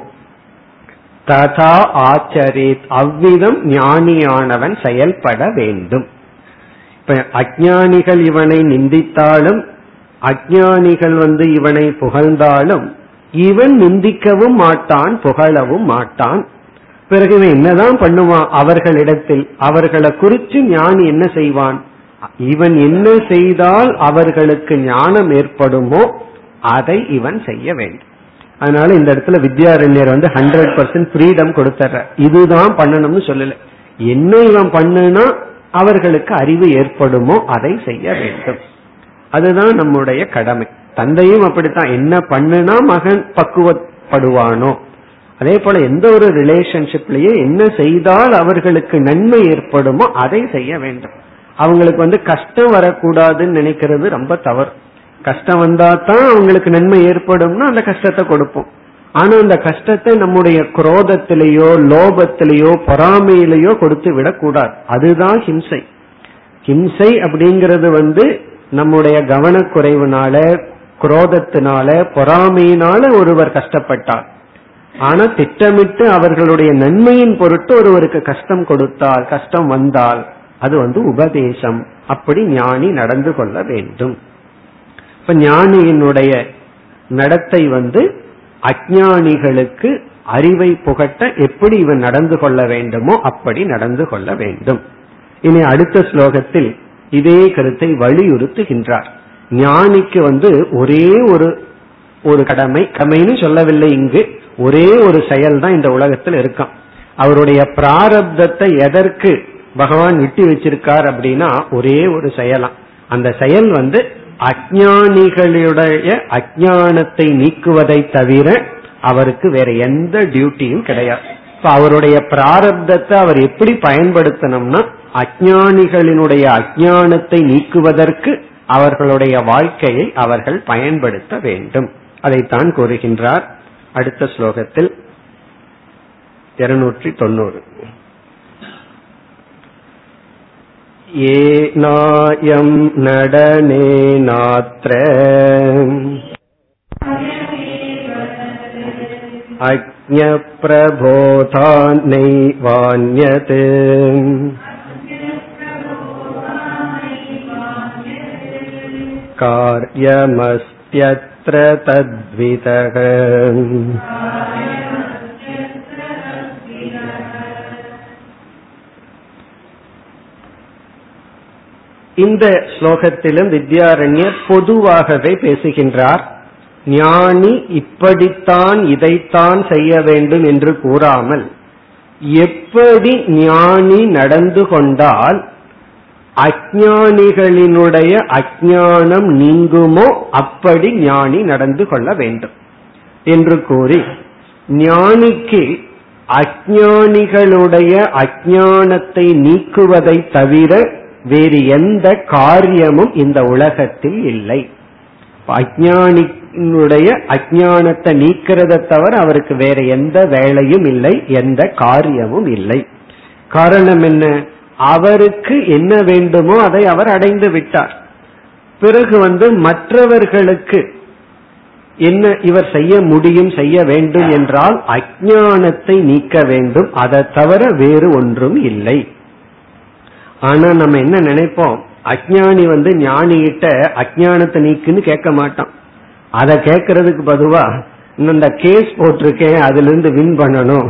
ததா ஆச்சரித் அவ்விதம் ஞானியானவன் செயல்பட வேண்டும். இப்ப அஜானிகள் இவனை நிந்தித்தாலும் அஜானிகள் வந்து இவனை புகழ்ந்தாலும் இவன் நிந்திக்கவும் மாட்டான் புகழவும் மாட்டான். பிறகு இவன் என்னதான் பண்ணுவான்? அவர்களிடத்தில் அவர்களை குறித்து ஞானி என்ன செய்வான்? இவன் என்ன செய்தால் அவர்களுக்கு ஞானம் ஏற்படுமோ அதை இவன் செய்ய வேண்டும். அதனால இந்த இடத்துல வித்யாரண்யர் வந்து ஹண்ட்ரட் பர்சன்ட் ஃப்ரீடம் கொடுத்துற இதுதான் பண்ணணும்னு சொல்லல. என்ன இவன் பண்ணுனா அவர்களுக்கு அறிவு ஏற்படுமோ அதை செய்ய வேண்டும். அதுதான் நம்முடைய கடமை. தந்தையும் அப்படித்தான். என்ன பண்ணுனா மகன் பக்குவப்படுவானோ. அதே போல எந்த ஒரு ரிலேஷன்ஷிப்லயே என்ன செய்தால் அவர்களுக்கு நன்மை ஏற்படுமோ அதை செய்ய வேண்டும். அவங்களுக்கு வந்து கஷ்டம் வரக்கூடாதுன்னு நினைக்கிறது ரொம்ப தவறு. கஷ்டம் வந்தா தான் அவங்களுக்கு நன்மை ஏற்படும்னா அந்த கஷ்டத்தை கொடுப்போம். ஆனா அந்த கஷ்டத்தை நம்முடைய குரோதத்திலேயோ லோபத்திலேயோ பொறாமையிலேயோ கொடுத்து விடக்கூடாது. அதுதான் ஹிம்சை. ஹிம்சை அப்படிங்கிறது வந்து நம்முடைய கவனக்குறைவுனால குரோதத்தினால பொறாமையினால ஒருவர் கஷ்டப்பட்டார். ஆனா திட்டமிட்டு அவர்களுடைய நன்மையின் பொருட்டு ஒருவருக்கு கஷ்டம் கொடுத்தால் கஷ்டம் வந்தால் அது வந்து உபதேசம். அப்படி ஞானி நடந்து கொள்ள வேண்டும். இப்ப ஞானியினுடைய நடத்தை வந்து அஜானிகளுக்கு அறிவை புகட்ட எப்படி இவன் நடந்து கொள்ள வேண்டுமோ அப்படி நடந்து கொள்ள வேண்டும். இனி அடுத்த ஸ்லோகத்தில் இதே கருத்தை வலியுறுத்துகின்றார். ஞானிக்கு வந்து ஒரே ஒரு ஒரு கடமை. கடமைன்னு சொல்லவில்லை இங்கு. ஒரே ஒரு செயல் தான் இந்த உலகத்தில் இருக்கான் அவருடைய பிராரப்தத்தை எதற்கு பகவான் விட்டு வச்சிருக்கார் அப்படின்னா ஒரே ஒரு செயலாம். அந்த செயல் வந்து அஜானிகளுடைய அஜானத்தை நீக்குவதை தவிர அவருக்கு வேற எந்த டியூட்டியும் கிடையாது. இப்ப அவருடைய பிராரப்தத்தை அவர் எப்படி பயன்படுத்தணும்னா அஜானிகளினுடைய அஜானத்தை நீக்குவதற்கு அவர்களுடைய வாழ்க்கையை அவர்கள் பயன்படுத்த வேண்டும். அதைத்தான் கூறுகின்றார் அடுத்த ஸ்லோகத்தில் இருநூற்றி தொண்ணூறு. येनायं நடனேநாத்ர अज्ञप्रबोधान्नैवान्यत् कार्यमस्त्यत्र तद्वितः இந்த ஸ்லோகத்திலும் வித்யாரண்யர் பொதுவாகவே பேசுகின்றார் ஞானி இப்படித்தான் இதைத்தான் செய்ய வேண்டும் என்று கூறாமல் எப்படி ஞானி நடந்து கொண்டால் அஜானிகளினுடைய அஜானம் நீங்குமோ அப்படி ஞானி நடந்து கொள்ள வேண்டும். என்று கூறி ஞானிக்கு அஜானிகளுடைய அஜானத்தை நீக்குவதை தவிர வேறு எந்த காரியமும் இந்த உலகத்தில் இல்லை. அஜானியினுடைய அஜானத்தை நீக்கிறத தவிர அவருக்கு வேற எந்த வேலையும் இல்லை எந்த காரியமும் இல்லை. காரணம் என்ன? அவருக்கு என்ன வேண்டுமோ அதை அவர் அடைந்து விட்டார். பிறகு வந்து மற்றவர்களுக்கு என்ன இவர் செய்ய முடியும் செய்ய வேண்டும் என்றால் அஜானத்தை நீக்க வேண்டும். அதை தவிர வேறு ஒன்றும் இல்லை. ஆனா நம்ம என்ன நினைப்போம்? அஜானி வந்து ஞானிகிட்ட அஜானத்தை நீக்குன்னு கேட்க மாட்டான். அதை கேட்கறதுக்கு பதுவா இந்த கேஸ் போட்டிருக்கேன் அதுல இருந்து வின் பண்ணணும்.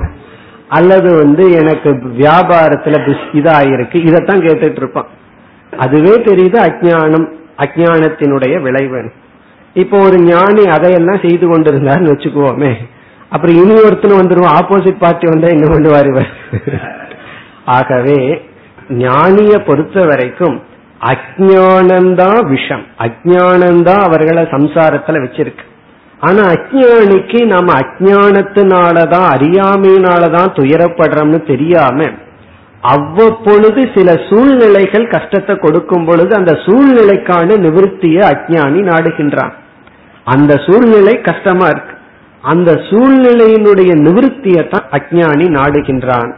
அல்லது வந்து எனக்கு வியாபாரத்துல இதாயிருக்கு. இதைத்தான் கேட்டுட்டு இருப்பான் அதுவே தெரியுது அஜானம் அஜானத்தினுடைய விளைவு. இப்போ ஒரு ஞானி அதையெல்லாம் செய்து கொண்டிருந்தாருன்னு வச்சுக்குவோமே. அப்புறம் இனி ஒருத்தன் வந்துருவோம் ஆப்போசிட் பார்ட்டி வந்தா என்ன பண்ணுவார் இவர்? ஆகவே ஞானிய பொறுத்த வரைக்கும் அஜானந்தான் விஷம். அஜானந்தான் அவர்களை சம்சாரத்துல வச்சிருக்கு. ஆனா அஜானிக்கு நாம அஜானத்தினாலதான் அறியாமையினாலதான் துயரப்படுறோம்னு தெரியாம அவ்வப்பொழுது சில சூழ்நிலைகள் கஷ்டத்தை கொடுக்கும் பொழுது அந்த சூழ்நிலைக்கான நிவர்த்தியை அஜானி நாடுகின்றான். அந்த சூழ்நிலை கஷ்டமா இருக்கு. அந்த சூழ்நிலையினுடைய நிவர்த்தியத்தான் அஜானி நாடுகின்றான்.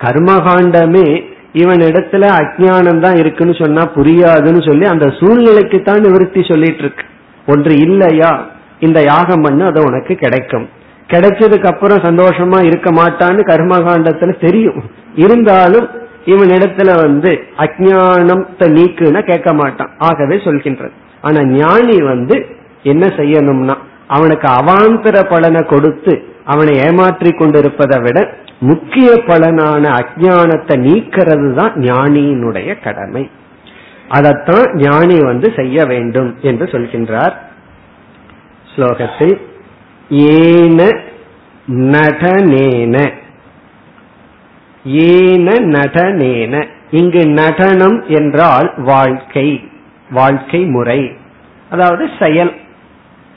கர்மகாண்டமே இவன் இடத்துல அஜானம் தான் இருக்குன்னு சொன்னா புரியாதுன்னு சொல்லி அந்த சூழ்நிலைக்கு தான் நிவர்த்தி சொல்லிட்டு இருக்கு ஒன்று இல்லையா? இந்த யாகம் பண்ணு அது உனக்கு கிடைக்கும். கிடைச்சதுக்கு அப்புறம் சந்தோஷமா இருக்க மாட்டான்னு கர்மகாண்டத்துல தெரியும். இருந்தாலும் இவன் இடத்துல வந்து அஜானத்தை நீக்குன்னா கேட்க மாட்டான். ஆகவே சொல்கின்றது. ஆனா ஞானி வந்து என்ன செய்யணும்னா அவனுக்கு அவாந்தர பலனை கொடுத்து அவனை ஏமாற்றி கொண்டிருப்பதை விட முக்கிய பலனான அஜானத்தை நீக்கிறது தான் ஞானியினுடைய கடமை. அதைத்தான் ஞானி வந்து செய்ய வேண்டும் என்று சொல்கின்றார். ஸ்லோகத்தில் ஏன நடனேன. ஏன நடனேன. இங்கு நடனம் என்றால் வாழ்க்கை வாழ்க்கை முறை. அதாவது செயல்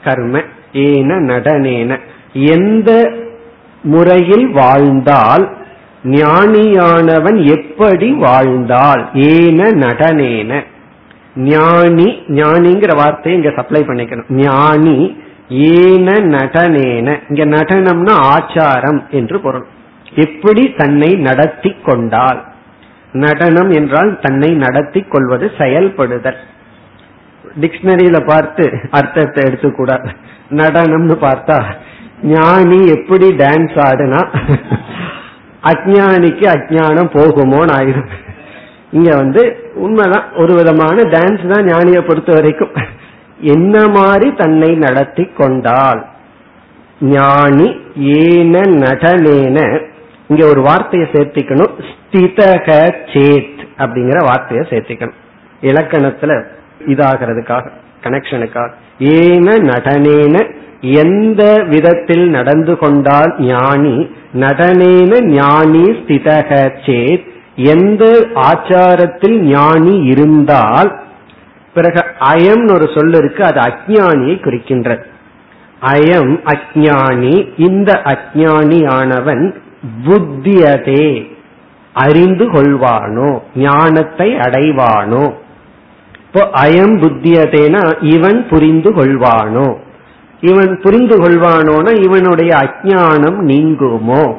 கர்ம. ஏன நடனேன. எந்த முறையில் வாழ்ந்தால் ஞானியானவன் எப்படி வாழ்ந்தால்? ஏன நடனேன. ஞானி ஞானிங்கிற வார்த்தையை இங்க சப்ளை பண்ணிக்கணும். ஞானி ஏன நடனேன. இங்க நடனம்னா ஆச்சாரம் என்று பொருள். எப்படி தன்னை நடத்தி கொண்டால்? நடனம் என்றால் தன்னை நடத்தி கொள்வது செயல்படுதல். டிக்ஷனரியில பார்த்து அர்த்தத்தை எடுத்துக்கூடாது. நடனம்னு பார்த்தா ஞானி எப்படி டான்ஸ் ஆடுனா அஜானிக்கு அஜானம் போகுமோன்னு ஆயிரும் இங்க வந்து உண்மைதான் ஒரு விதமான டான்ஸ் தான் ஞானியை பொறுத்த வரைக்கும். என்ன மாதிரி தன்னை நடத்தி கொண்டால் ஞானி ஏன நடனேன? இங்க ஒரு வார்த்தையை சேர்த்திக்கணும். ஸ்திதக சேத் அப்படிங்கிற வார்த்தையை சேர்த்திக்கணும். இலக்கணத்துல இதாகிறதுக்காக கனெக்ஷனுக்காக ஏன நடனேன? எந்த விதத்தில் நடந்து கொண்டால் ஞானி? நடனேன ஞானி ஸ்திதக சேத். எந்த ஆச்சாரத்தில் ஞானி இருந்தால் பிறகு அயம்னு ஒரு சொல் இருக்கு அது அஜானியை குறிக்கின்றது. அயம் அஜானி இந்த அஜானியானவன் புத்தியதே அறிந்து கொள்வானோ ஞானத்தை அடைவானோ. இப்போ அயம் புத்தியதேனா இவன் புரிந்து கொள்வானோ. இவன் புரிந்து கொள்வானோனா இவனுடைய அஜானம் நீங்குமோ?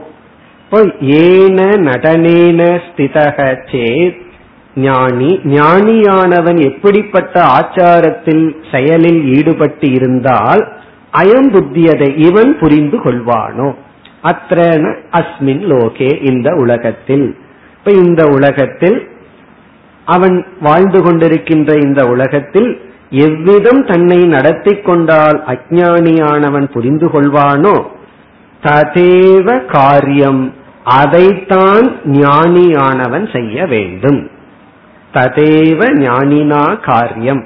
ஏன நடனேன ஸ்திதக சேத் ஞானி ஞானியானவன் எப்படிப்பட்ட ஆச்சாரத்தில் செயலில் ஈடுபட்டு இருந்தால் அயம் புத்தியதை இவன் புரிந்து கொள்வானோ அத்தன அஸ்மின் லோகே இந்த உலகத்தில். இப்ப இந்த உலகத்தில் அவன் வாழ்ந்து கொண்டிருக்கின்ற இந்த உலகத்தில் எவ்விதம் தன்னை நடத்தி கொண்டால் அஜானியானவன் புரிந்து கொள்வானோ ததேவ காரியம். அதைத்தான் ஞானியானவன் செய்ய வேண்டும். ததேவ ஞானினா காரியம்.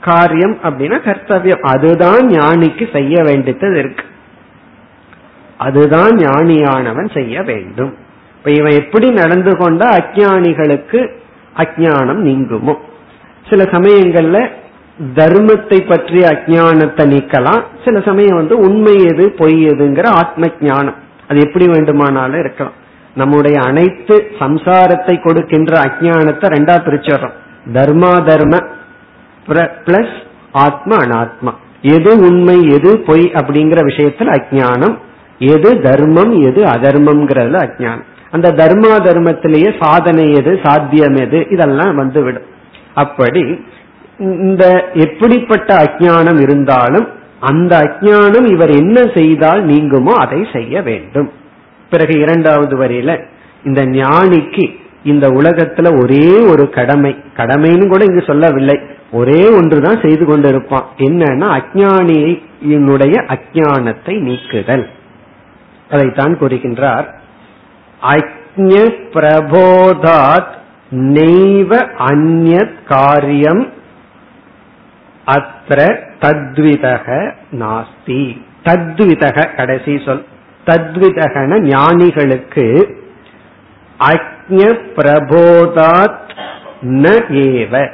காரியம் அப்படின்னா கர்த்தவியம். அதுதான் ஞானிக்கு செய்ய வேண்டியது இருக்கு. அதுதான் ஞானியானவன் செய்ய வேண்டும். இப்ப இவன் எப்படி நடந்து கொண்டா அஜானிகளுக்கு அஜானம் நீங்குமோ? சில சமயங்கள்ல தர்மத்தை பற்றிய அஜானத்தை நீக்கலாம். சில சமயம் வந்து உண்மை எது பொய் எதுங்கிற ஆத்ம ஞானம். அது எப்படி வேண்டுமானாலும் இருக்கலாம். நம்முடைய அனைத்து சம்சாரத்தை கொடுக்கின்ற அஜானத்தை ரெண்டா பிரிச்சிடறோம். தர்மா தர்ம பிளஸ் ஆத்மா அனாத்மா. எது உண்மை எது பொய் அப்படிங்கிற விஷயத்துல அஜானம் எது தர்மம் எது அதர்மம்ங்கிறதுல அஜானம் அந்த தர்மா தர்மத்திலேயே சாதனை எது சாத்தியம் எது இதெல்லாம் வந்து விடும் அப்படி இந்த எப்படிப்பட்ட அஜானம் இருந்தாலும் அந்த அஜானம் இவர் என்ன செய்தால் நீங்குமோ அதை செய்ய வேண்டும். பிறகு இரண்டாவது வரையில இந்த ஞானிக்கு இந்த உலகத்துல ஒரே ஒரு கடமை. கடமைன்னு கூட இங்கு சொல்லவில்லை. ஒரே ஒன்றுதான் செய்து கொண்டிருப்பான். என்னன்னா அஜானியினுடைய அஜானத்தை நீக்குதல். அதைத்தான் கூறுகின்றார். அக்ஞ பிரபோதாத் நெய்வ அந்நத் காரியம் அத்த தத்விதக நாஸ்தி. தத்விதக கடைசி சொல். தத்விதகன ஞானிகளுக்கு அக்ஞ பிரபோதாத் ந ஏவ.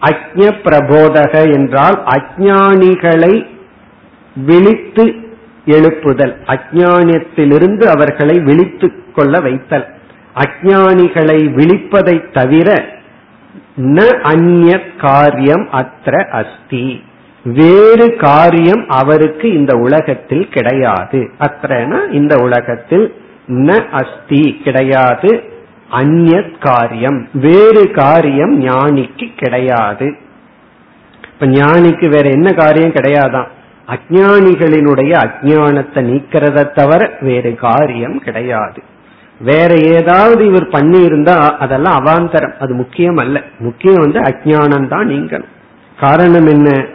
அக்ஞ பிரபோதக என்றால் அஜானிகளை விழித்து எழுப்புதல். அஜானியத்திலிருந்து அவர்களை விழித்து கொள்ள வைத்தல். அஜானிகளை விழிப்பதை தவிர ந அந்நிய காரியம் அத்திர அஸ்தி. வேறு காரியம் அவருக்கு இந்த உலகத்தில் கிடையாது. அத்தன இந்த உலகத்தில் ந அஸ்தி கிடையாது அந்நிய காரியம். வேறு காரியம் ஞானிக்கு கிடையாது. இப்ப ஞானிக்கு வேற என்ன காரியம் கிடையாதான் அஜானிகளினுடைய அஜானத்தை நீக்கிறத தவிர வேறு காரியம் கிடையாது. வேற ஏதாவது இவர் பண்ணி இருந்தா அதெல்லாம் அவாந்தரம். அது முக்கியம் அல்ல. முக்கியம் வந்து அஜானம் தான் நீங்கணும். காரணம் என்ன?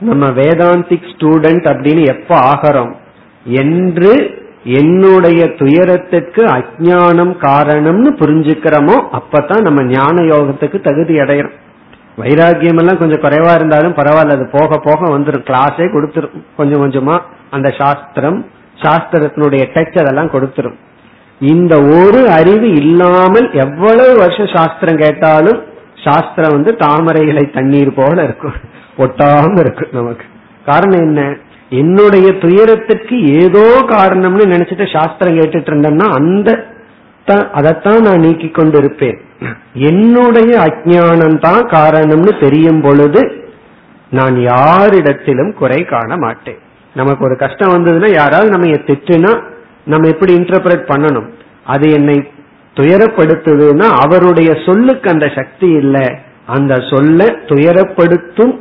நம்ம வேதாந்திக் ஸ்டூடெண்ட் அப்படின்னு எப்ப ஆகிறோம்? என்று என்னுடைய துயரத்துக்கு அஜானம் காரணம்னு புரிஞ்சுக்கிறோமோ அப்பதான் நம்ம ஞான யோகத்துக்கு தகுதி அடையிறோம். வைராகியம் எல்லாம் கொஞ்சம் குறைவா இருந்தாலும் பரவாயில்ல. அது போக போக வந்துடும் கிளாஸே கொடுத்துரும். கொஞ்சம் கொஞ்சமா அந்த சாஸ்திரம் சாஸ்திரத்தினுடைய டச் அதெல்லாம் கொடுத்துரும். இந்த ஒரு அறிவு இல்லாமல் எவ்வளவு வருஷம் சாஸ்திரம் கேட்டாலும் சாஸ்திரம் வந்து தாமரை இலை தண்ணீர் போல இருக்கும் ஒட்டாம இருக்கு நமக்கு. காரணம் என்ன? என்னுடைய துயரத்திற்கு ஏதோ காரணம்னு நினைச்சிட்டு சாஸ்திரம் கேட்டுட்டு இருந்தோம்னா அந்த அதைத்தான் நான் நீக்கி கொண்டு இருப்பேன் என்னுடைய அஜானம் தான் காரணம்னு தெரியும் பொழுது நான் யாரிடத்திலும் குறை காண மாட்டேன். நமக்கு ஒரு கஷ்டம் வந்ததுன்னா யாராவது நம்ம திட்டுனா நம்ம எப்படி இன்டர்பிரட் பண்ணணும்? அது என்னை துயரப்படுத்துதுன்னா அவருடைய சொல்லுக்கு அந்த சக்தி இல்லை. அந்த சொல்ல துயரப்படுத்தும்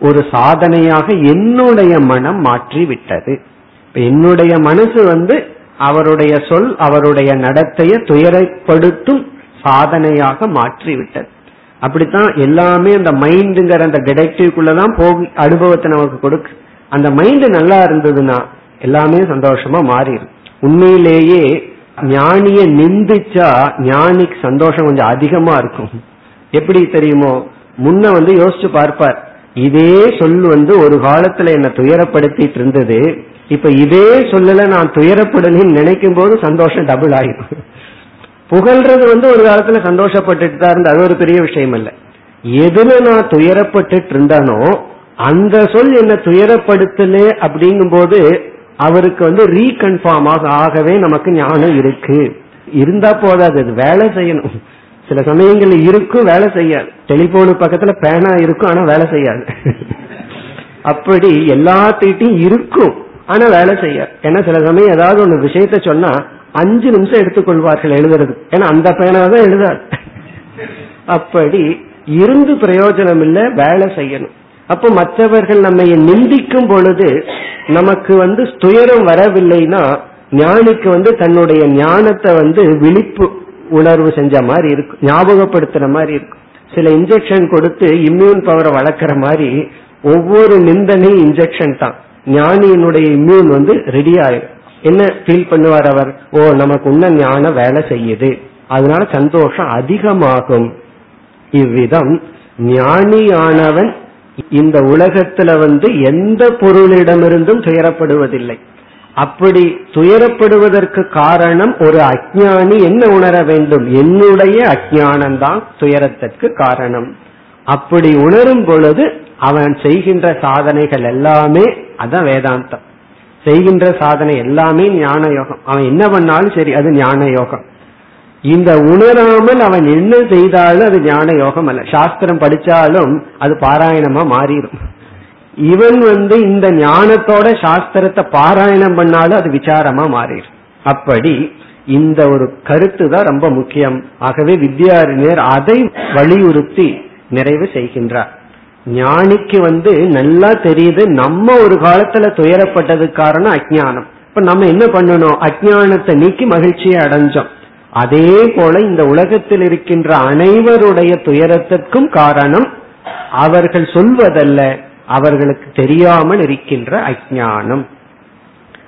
ஒரு சாதனையாக என்னுடைய மனம் மாற்றி விட்டது என்னுடைய மனசு வந்து அவருடைய சொல் அவருடைய நடத்தைய துயரப்படுத்தும் சாதனையாக மாற்றி விட்டது அப்படித்தான் எல்லாமே அந்த மைண்டுங்கிற அந்த டிடெக்டிவ்குள்ளதான் போகி அனுபவத்தை நமக்கு கொடுக்கு. அந்த மைண்ட் நல்லா இருந்ததுன்னா எல்லாமே சந்தோஷமா மாறிடும். உண்மையிலேயே ஞானிய நிந்திச்சா ஞானிக்கு சந்தோஷம் கொஞ்சம் அதிகமா இருக்கும். எப்படி தெரியுமோ? முன்ன வந்து யோசிச்சு பார்ப்பார். இதே சொல் வந்து ஒரு காலத்துல என்ன துயரப்படுத்திட்டு இருந்தது. இப்ப இதே சொல்லல நான் துயரப்படணும்னு நினைக்கும் போது சந்தோஷம் டபுள் ஆயிடும் புகழ்றது வந்து ஒரு காலத்துல சந்தோஷப்பட்டுட்டு தான் இருந்தது. அது ஒரு பெரிய விஷயம் இல்ல. எதுல நான் துயரப்பட்டுட்டு இருந்தானோ அந்த சொல் என்ன துயரப்படுத்தல அப்படிங்கும் போது அவருக்கு வந்து ரீகன்ஃபார்ம் ஆக ஆகவே நமக்கு ஞானம் இருக்கு. இருந்தா போதாது அது வேலை செய்யணும். சில சமயங்கள்ல இருக்கும் வேலை செய்யாது. டெலிபோனு பக்கத்துல பேனா இருக்கும் ஆனா வேலை செய்யாது. அப்படி எல்லாத்திட்டையும் இருக்கும் ஆனா வேலை செய்யாது. ஏன்னா சில சமயம் ஏதாவது ஒண்ணு விஷயத்த சொன்னா அஞ்சு நிமிஷம் எடுத்துக்கொள்வார்கள் எழுதுறது. ஏன்னா அந்த பேனா தான் எழுதாது. அப்படி இருந்து பிரயோஜனம் இல்ல வேலை செய்யணும். அப்ப மற்றவர்கள் நம்ம நிந்திக்கும் பொழுது நமக்கு வந்து துயரம் வரவில்லைன்னா ஞானிக்கு வந்து தன்னுடைய ஞானத்தை வந்து விழிப்பு உணர்வு செஞ்ச மாதிரி இருக்கும் ஞாபகப்படுத்துற மாதிரி இருக்கும் சில இன்ஜெக்ஷன் கொடுத்து இம்யூன் பவரை வளர்க்குற மாதிரி ஒவ்வொரு நிந்தனையும் இன்ஜெக்ஷன் தான். ஞானியினுடைய இம்யூன் வந்து ரெடி ஆயிடும் என்ன ஃபீல் பண்ணுவார் அவர்? ஓ நமக்கு உன்ன ஞானம் வேலை செய்யுது. அதனால சந்தோஷம் அதிகமாகும். இவ்விதம் ஞானியானவன் இந்த உலகத்துல வந்து எந்த பொருளிடமிருந்தும் துயரப்படுவதில்லை. அப்படி துயரப்படுவதற்கு காரணம் ஒரு அஜானி என்ன உணர வேண்டும்? என்னுடைய அஜானம்தான் துயரத்திற்கு காரணம். அப்படி உணரும் பொழுது அவன் செய்கின்ற சாதனைகள் எல்லாமே அதான் வேதாந்தம். செய்கின்ற சாதனை எல்லாமே ஞான யோகம் அவன் என்ன பண்ணாலும் சரி அது ஞான யோகம் இந்த உணராமல் அவன் என்ன செய்தாலும் அது ஞான யோகம் அல்ல. சாஸ்திரம் படிச்சாலும் அது பாராயணமா மாறிடும். இவன் வந்து இந்த ஞானத்தோட சாஸ்திரத்தை பாராயணம் பண்ணாலும் அது விசாரமா மாறிடும். அப்படி இந்த ஒரு கருத்து தான் ரொம்ப முக்கியம். ஆகவே வித்யாரிஞர் அதை வலியுறுத்தி நிறைவு செய்கின்றார். ஞானிக்கு வந்து நல்லா தெரியுது நம்ம ஒரு காலத்துல துயரப்பட்டது காரணம் அஜானம் இப்ப நம்ம என்ன பண்ணணும்? அஜானத்தை நீக்கி மகிழ்ச்சியை அடைஞ்சோம். அதே போல இந்த உலகத்தில் இருக்கின்ற அனைவருடைய துயரத்திற்கும் காரணம் அவர்கள் சொல்வதல்ல அவர்களுக்கு தெரியாமல் இருக்கின்ற அஜானம்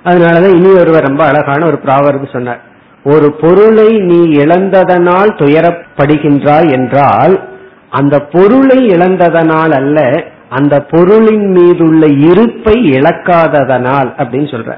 அதனாலதான் இனி ஒருவர் ரொம்ப அழகான ஒரு பிராவர்பு சொன்னார். ஒரு பொருளை நீ இழந்ததனால் துயரப்படுகின்றாய் என்றால் அந்த பொருளை இழந்ததனால் அல்ல அந்த பொருளின் மீதுள்ள இருப்பை இழக்காததனால் அப்படின்னு சொல்ற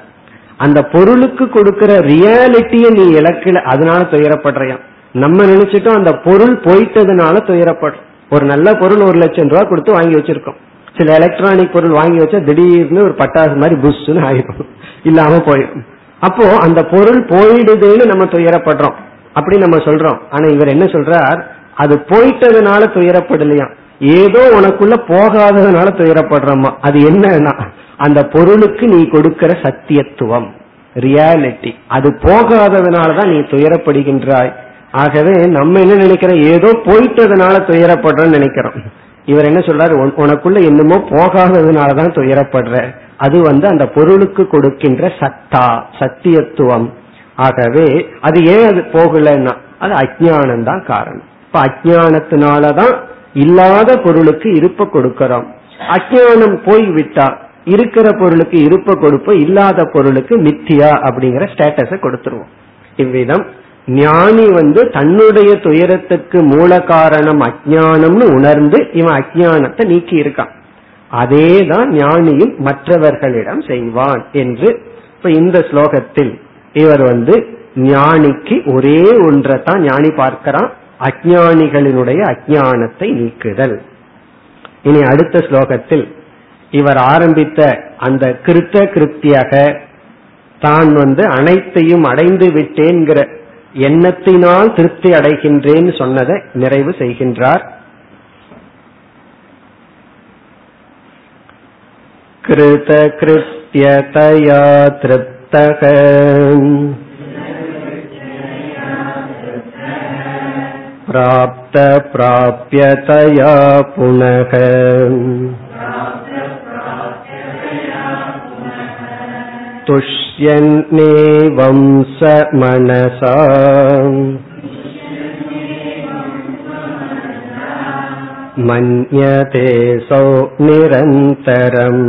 அந்த பொருளுக்கு கொடுக்கிற ரியாலிட்டியை நீ இழக்கல அதனால துயரப்படுறியாம். நம்ம நினைச்சிட்டோம் அந்த பொருள் போயிட்டதுனால துயரப்படுறோம். ஒரு நல்ல பொருள் ஒரு லட்சம் ரூபாய் கொடுத்து வாங்கி வச்சிருக்கோம். சில எலக்ட்ரானிக் பொருள் வாங்கி வச்சா திடீர்னு ஒரு பட்டாசு மாதிரி புஷ்னு ஆயிடும் இல்லாம போயிடும் அப்போ அந்த பொருள் போயிடுதுன்னு நம்ம துயரப்படுறோம். அப்படி நம்ம சொல்றோம். ஆனா இவர் என்ன சொல்றார்? அது போயிட்டதுனால துயரப்படலையா ஏதோ உனக்குள்ள போகாததுனால துயரப்படுறோமா அது என்னன்னா அந்த பொருளுக்கு நீ கொடுக்கிற சத்தியத்துவம் ரியாலிட்டி அது போகாததுனாலதான் நீ துயரப்படுகின்றாய். ஆகவே நம்ம என்ன நினைக்கிறோம்? ஏதோ போயிட்டதுனால துயரப்படுறோம்னு நினைக்கிறோம். இவர் என்ன சொல்றாரு? உனக்குள்ள என்னமோ போகாததுனாலதான் துயரப்படுற. அது வந்து அந்த பொருளுக்கு கொடுக்கின்ற சத்தா சத்தியத்துவம். ஆகவே அது ஏன் அது போகலன்னா அது அஜானம் தான் காரணம். இப்ப அஜானத்தினாலதான் இல்லாத பொருளுக்கு இருப்ப கொடுக்கிறோம். அஜானம் போய் விட்டா இருக்கிற பொருளுக்கு இருப்ப கொடுப்போம் இல்லாத பொருளுக்கு மித்தியா அப்படிங்கிற ஸ்டேட்டஸ கொடுத்துருவோம். இவ்விதம் ஞானி வந்து தன்னுடைய துயரத்துக்கு மூல காரணம் அஜானம்னு உணர்ந்து இவன் அஜானத்தை நீக்கி இருக்கான் அதேதான் ஞானியும் மற்றவர்களிடம் செய்வான் என்று இப்ப இந்த ஸ்லோகத்தில் இவர் வந்து ஞானிக்கு ஒரே ஒன்றை தான் ஞானி பார்க்கிறான். அஜானிகளினுடைய அஜானத்தை நீக்குதல். இனி அடுத்த ஸ்லோகத்தில் இவர் ஆரம்பித்த அந்த கிருத்த கிருத்தியாக தான் வந்து அனைத்தையும் அடைந்து விட்டேன்கிற எண்ணத்தினால் திருப்தி அடைகின்றேன் சொன்னதை நிறைவு செய்கின்றார். கிருத கிருத்தியதயா திருப்தக. प्राप्त प्राप्यतया पुनः तुष्यन्नेवं स मनसा मन्यते सौ निरन्तरम्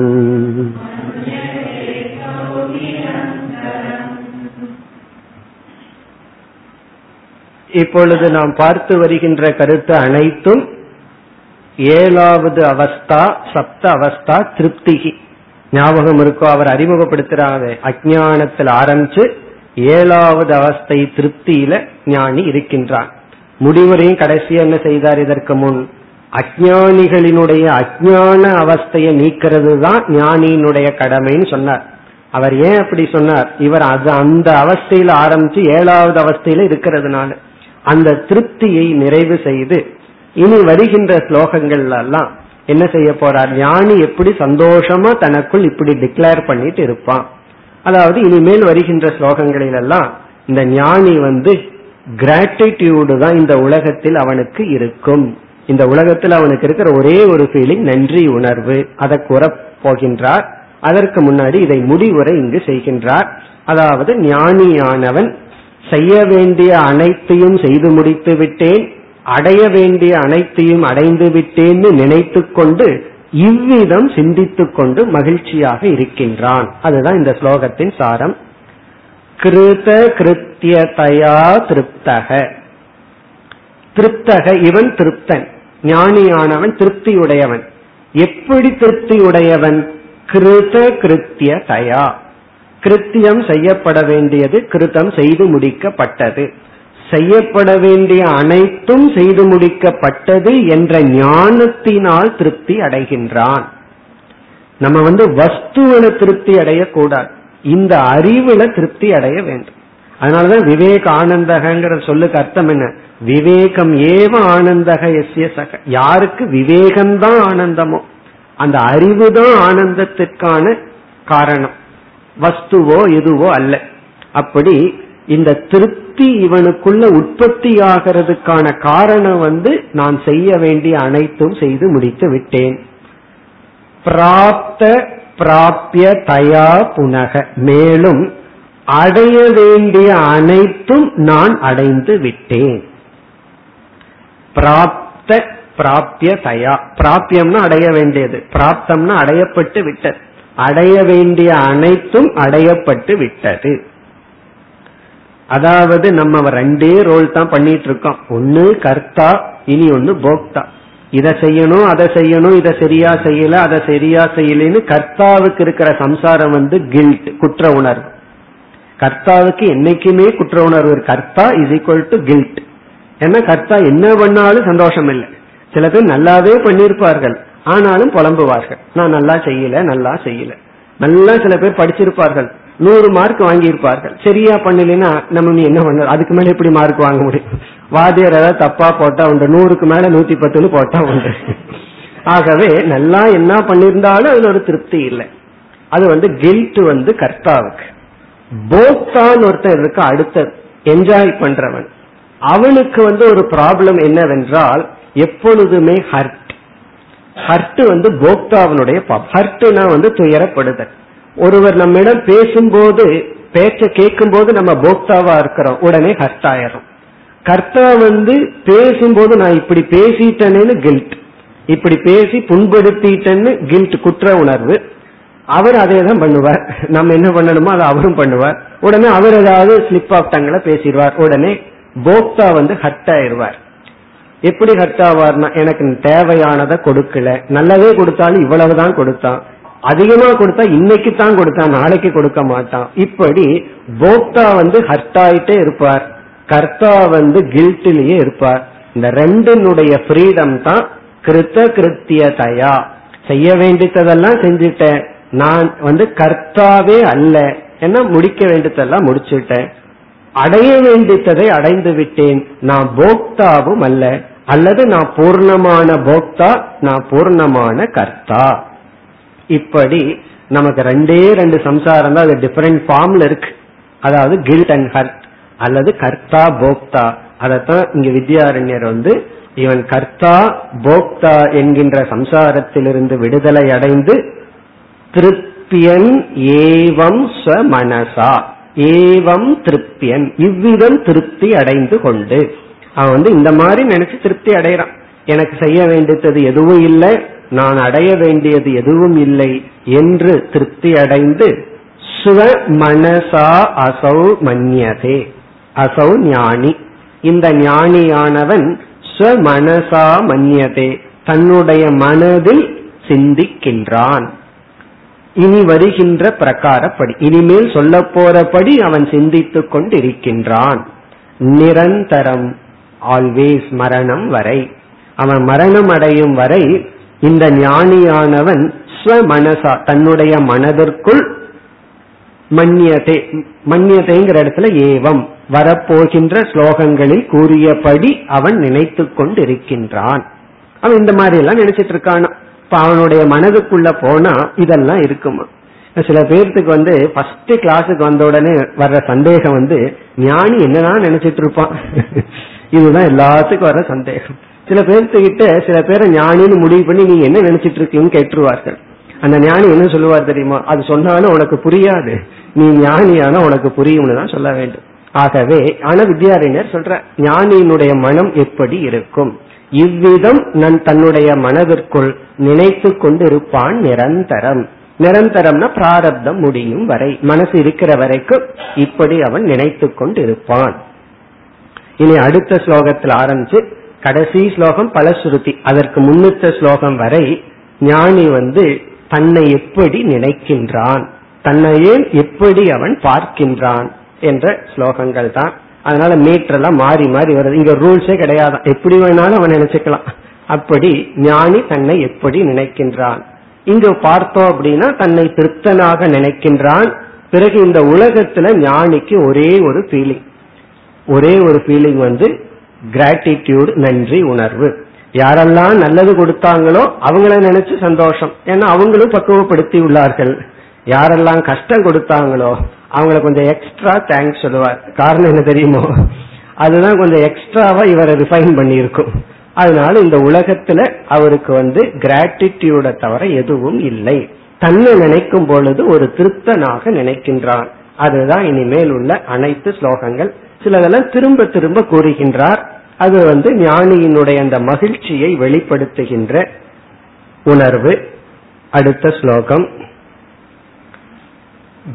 இப்பொழுது நாம் பார்த்து வருகின்ற கருத்து அனைத்தும் ஏழாவது அவஸ்தா சப்த அவஸ்தா திருப்திகி. ஞாபகம் இருக்கோ அவர் அறிமுகப்படுத்துறாங்க. அஜானத்தில் ஆரம்பிச்சு ஏழாவது அவஸ்தை திருப்தியில ஞானி இருக்கின்றான். முடிவரையும் கடைசியா என்ன செய்தார் இதற்கு முன்? அஜானிகளினுடைய அஜான அவஸ்தையை நீக்கிறது தான் ஞானியினுடைய கடமைன்னு சொன்னார். அவர் ஏன் அப்படி சொன்னார்? இவர் அது அந்த அவஸ்தையில ஆரம்பிச்சு ஏழாவது அவஸ்தையில இருக்கிறதுனால. அந்த திருப்தியை நிறைவு செய்து இனி வருகின்ற ஸ்லோகங்கள்ல எல்லாம் என்ன செய்ய போறார்? ஞானி எப்படி சந்தோஷமா தனக்குள் இப்படி டிக்ளேர் பண்ணிட்டு இருப்பான். அதாவது இனிமேல் வருகின்ற ஸ்லோகங்களிலெல்லாம் இந்த ஞானி வந்து கிராட்டிடியூடு தான் இந்த உலகத்தில் அவனுக்கு இருக்கும். இந்த உலகத்தில் அவனுக்கு இருக்கிற ஒரே ஒரு ஃபீலிங் நன்றி உணர்வு. அதை கூற போகின்றார். அதற்கு முன்னாடி இதை முடிவுரை இங்கு செய்கின்றார். அதாவது ஞானியானவன் செய்ய வேண்டிய அனைத்தையும் செய்து முடித்து விட்டேன் அடைய வேண்டிய அனைத்தையும் அடைந்து விட்டேன்னு நினைத்து கொண்டு இவ்விதம் சிந்தித்துக் கொண்டு மகிழ்ச்சியாக இருக்கின்றான். அதுதான் இந்த ஸ்லோகத்தின் சாரம். கிருத கிருத்தியதயா திருப்தக. திருப்தக இவன் திருப்தன். ஞானியானவன் திருப்தியுடையவன். எப்படி திருப்தியுடையவன்? கிருத கிருத்திய தயா கிருத்தியம் செய்யப்பட வேண்டியது கிருத்தம் செய்து முடிக்கப்பட்டது. செய்யப்பட வேண்டிய அனைத்தும் செய்து முடிக்கப்பட்டது என்ற ஞானத்தினால் திருப்தி அடைகின்றான். நம்ம வந்து வஸ்துவில திருப்தி அடையக்கூடாது. இந்த அறிவுல திருப்தி அடைய வேண்டும். அதனாலதான் விவேக ஆனந்தகங்கிற சொல்லுக்கு அர்த்தம் என்ன? விவேகம் ஏவ ஆனந்தக எஸ்ய சக. யாருக்கு விவேகம்தான் ஆனந்தமோ அந்த அறிவு தான் ஆனந்தத்திற்கான காரணம். வஸ்துவோ எதுவோ அல்ல. அப்படி இந்த திருப்தி இவனுக்குள்ள உற்பத்தி ஆகிறதுக்கான காரணம் வந்து நான் செய்ய வேண்டிய அனைத்தும் செய்து முடித்து விட்டேன். பிராப்த பிராபிய தயா புனக. மேலும் அடைய வேண்டிய அனைத்தும் நான் அடைந்து விட்டேன். பிராப்த பிராபிய தயா. பிராபியம்னா அடைய வேண்டியது. பிராப்தம்னா அடையப்பட்டு விட்டது. அடைய வேண்டிய அனைத்தும் அடையப்பட்டு விட்டது. அதாவது நம்ம ரெண்டே ரோல் தான் பண்ணிட்டு இருக்கோம் ஒன்னு கர்த்தா இனி ஒன்னு போக்தா. இதை செய்யணும் அதை செய்யணும் இதை சரியா செய்யல அதை சரியா செய்யலன்னு கர்த்தாவுக்கு இருக்கிற சம்சாரம் வந்து கில்ட் குற்ற உணர்வு. கர்த்தாவுக்கு என்னைக்குமே குற்ற உணர்வு. கர்த்தா இஸ் ஈக்குவல் டு கில்ட் ஏன்னா கர்த்தா என்ன பண்ணாலும் சந்தோஷம் இல்லை. சில பேர் நல்லாவே பண்ணியிருப்பார்கள் ஆனாலும் புலம்புவார்கள். நான் நல்லா செய்யல நல்லா செய்யல. நல்லா சில பேர் படிச்சிருப்பார்கள். நூறு மார்க் வாங்கியிருப்பார்கள். சரியா பண்ணலைன்னா நம்ம நீ என்ன பண்ண அதுக்கு மேல எப்படி மார்க் வாங்க முடியும்? வாத்தியார் ஏதாவது தப்பா போட்டா உண்டு. நூறுக்கு மேல நூத்தி பத்துன்னு போட்டா உண்டு. ஆகவே நல்லா என்ன பண்ணிருந்தாலும் அதுல ஒரு திருப்தி இல்லை. அது வந்து கில்ட் வந்து கர்த்தாவுக்கு. போக்தான் ஒருத்தர் இருக்கு அடுத்த என்ஜாய் பண்றவன். அவனுக்கு வந்து ஒரு ப்ராப்ளம் என்னவென்றால் எப்பொழுதுமே ஹர்ட் ஹர்ட் வந்து போக்தாவனுடைய ஹர்ட்னா வந்து துயரப்படுதல். ஒருவர் நம்மிடம் பேசும்போது பேச்ச கேட்கும் போது நம்ம போக்தாவா இருக்கிறோம். உடனே ஹர்ட் ஆயிரும் கர்த்தா வந்து பேசும்போது நான் இப்படி பேசிட்டேன்னு கில்ட் இப்படி பேசி புண்படுத்திட்டேன்னு கில்ட் குற்ற உணர்வு. அவர் அதே தான் பண்ணுவார். நம்ம என்ன பண்ணணுமோ அதை அவரும் பண்ணுவார். உடனே அவர் ஏதாவது ஸ்லிப் ஆஃப் டங்களை பேசிடுவார். உடனே போக்தா வந்து ஹர்ட் ஆயிடுவார். எப்படி ஹர்ட் ஆவார்னா எனக்கு தேவையானதை கொடுக்கல. நல்லதே கொடுத்தாலும் இவ்வளவுதான் கொடுத்தான். அதிகமா கொடுத்தா இன்னைக்கு தான் கொடுத்தான் நாளைக்கு கொடுக்க மாட்டான். இப்படி போக்தா வந்து ஹர்ட் ஆயிட்டே இருப்பார். கர்த்தா வந்து கில்ட்டிலேயே இருப்பார். இந்த ரெண்டினுடைய ஃப்ரீடம் தான் கிருத்த கிருத்திய தயா செய்ய வேண்டியதெல்லாம் செஞ்சுட்டேன். நான் வந்து கர்த்தாவே அல்ல. என்ன? முடிக்க வேண்டியதெல்லாம் முடிச்சுட்டேன். அடைய வேண்டித்ததை அடைந்து விட்டேன். நான் போக்தாவும் அல்ல. அல்லது நான் பூர்ணமான போக்தா நான் பூர்ணமான கர்த்தா. இப்படி நமக்கு ரெண்டே ரெண்டு சம்சாரம் தான் அது டிஃபரெண்ட் ஃபார்ம்ல இருக்கு. அதாவது கில்ட் அண்ட் ஹர்ட் அல்லது கர்த்தா போக்தா. அதத்தான் இங்க வித்யாரண்யர் வந்து இவன் கர்த்தா போக்தா என்கின்ற சம்சாரத்திலிருந்து விடுதலை அடைந்து திருப்தியன் ஏவம் மனசா ஏவம் திருப்தியன். இவ்விதம் திருப்தி அடைந்து கொண்டு. அவன் வந்து இந்த மாதிரி நினைச்சு திருப்தி அடைகிறான். எனக்கு செய்ய வேண்டியது எதுவும் இல்லை நான் அடைய வேண்டியது எதுவும் இல்லை என்று திருப்தி அடைந்து சுவ மனசா அசௌ மன்யதே அசௌ ஞானி. இந்த ஞானியானவன் ஸ்வமனசா மன்யதே தன்னுடைய மனதில் சிந்திக்கின்றான். இனி வருகின்ற பிரகாரப்படி இனிமேல் சொல்ல போறபடி அவன் சிந்தித்துக் கொண்டிருக்கின்றான். நிரந்தரம் ஆல்வேஸ் மரணம் வரை. அவன் மரணம் அடையும் வரை இந்த ஞானியானவன் ஸ்வமனசா தன்னுடைய மனதிற்குள் மன்யதே மன்னியத்தைங்கிற இடத்துல ஏவம் வரப்போகின்ற ஸ்லோகங்களில் கூறியபடி அவன் நினைத்து கொண்டிருக்கின்றான். அவன் இந்த மாதிரி எல்லாம் நினைச்சிட்டு இருக்கான்? இப்ப அவனுடைய மனதுக்குள்ள போனா இதெல்லாம் இருக்குமா? சில பேர்த்துக்கு வந்து ஃபர்ஸ்ட் கிளாஸுக்கு வந்த உடனே வர்ற சந்தேகம் வந்து ஞானி என்னதான் நினைச்சிட்டு இருப்பான்? இதுதான் எல்லாத்துக்கும் வர்ற சந்தேகம். சில பேர்த்துக்கிட்ட சில பேரை ஞானின்னு முடிவு பண்ணி நீங்க என்ன நினைச்சிட்டு இருக்கீங்கன்னு கேட்டுருவார்கள். அந்த ஞானி என்ன சொல்லுவார் தெரியுமா? அது சொன்னாலும் உனக்கு புரியாது. நீ ஞானியான உனக்கு புரியும்னு தான் சொல்ல வேண்டும். ஆகவே ஆனா வித்யாரண்யர் சொல்ற ஞானியினுடைய மனம் எப்படி இருக்கும்? இவ்விதம் நான் தன்னுடைய மனதிற்குள் நினைத்து கொண்டு இருப்பான் நிரந்தரம். நிரந்தரம்னா பிராரப்தம் முடியும் வரை மனசு இருக்கிற வரைக்கும் இப்படி அவன் நினைத்து கொண்டிருப்பான். இனி அடுத்த ஸ்லோகத்தில் ஆரம்பிச்சு கடைசி ஸ்லோகம் பலஸ்ருதி. அதற்கு முன்னிட்ட ஸ்லோகம் வரை ஞானி வந்து தன்னை எப்படி நினைக்கின்றான்? தன்னையே எப்படி அவன் பார்க்கின்றான்? என்ற ஸ்லோகங்கள் தான். அதனால மீட்டர் எல்லாம் மாறி மாறி வருது. இங்க ரூல்ஸே கிடையாது. எப்படி வேணாலும் அவன் நினைச்சுக்கலாம். அப்படி ஞானி தன்னை எப்படி நினைக்கின்றான்? இங்கு பார்த்தோம் அப்படின்னா தன்னை திருப்தனாக நினைக்கின்றான். பிறகு இந்த உலகத்துல ஞானிக்கு ஒரே ஒரு ஃபீலிங் ஒரே ஒரு ஃபீலிங் வந்து கிராட்டிடியூடு நன்றி உணர்வு. யாரெல்லாம் நல்லது கொடுத்தாங்களோ அவங்கள நினைச்சு சந்தோஷம். ஏன்னா அவங்களும் பக்குவப்படுத்தி உள்ளார்கள். யாரெல்லாம் கஷ்டம் கொடுத்தாங்களோ அவங்கள கொஞ்சம் எக்ஸ்ட்ரா தேங்க்ஸ் சொல்லுவார். காரணம் என்ன தெரியுமோ? அதுதான் கொஞ்சம் எக்ஸ்ட்ராவா இவரை ரிஃபைன் பண்ணியிருக்கும். அதனால இந்த உலகத்துல அவருக்கு வந்து கிராட்டிடியூட தவிர எதுவும் இல்லை. தன்னை நினைக்கும் பொழுது ஒரு திருப்தனாக நினைக்கின்றான். அதுதான் இனிமேல் உள்ள அனைத்து ஸ்லோகங்கள். சிலதெல்லாம் திரும்ப திரும்ப கூறுகின்றார் அது வந்து ஞானியினுடைய அந்த மகிழ்ச்சியை வெளிப்படுத்துகின்ற உணர்வு அடுத்த ஸ்லோகம்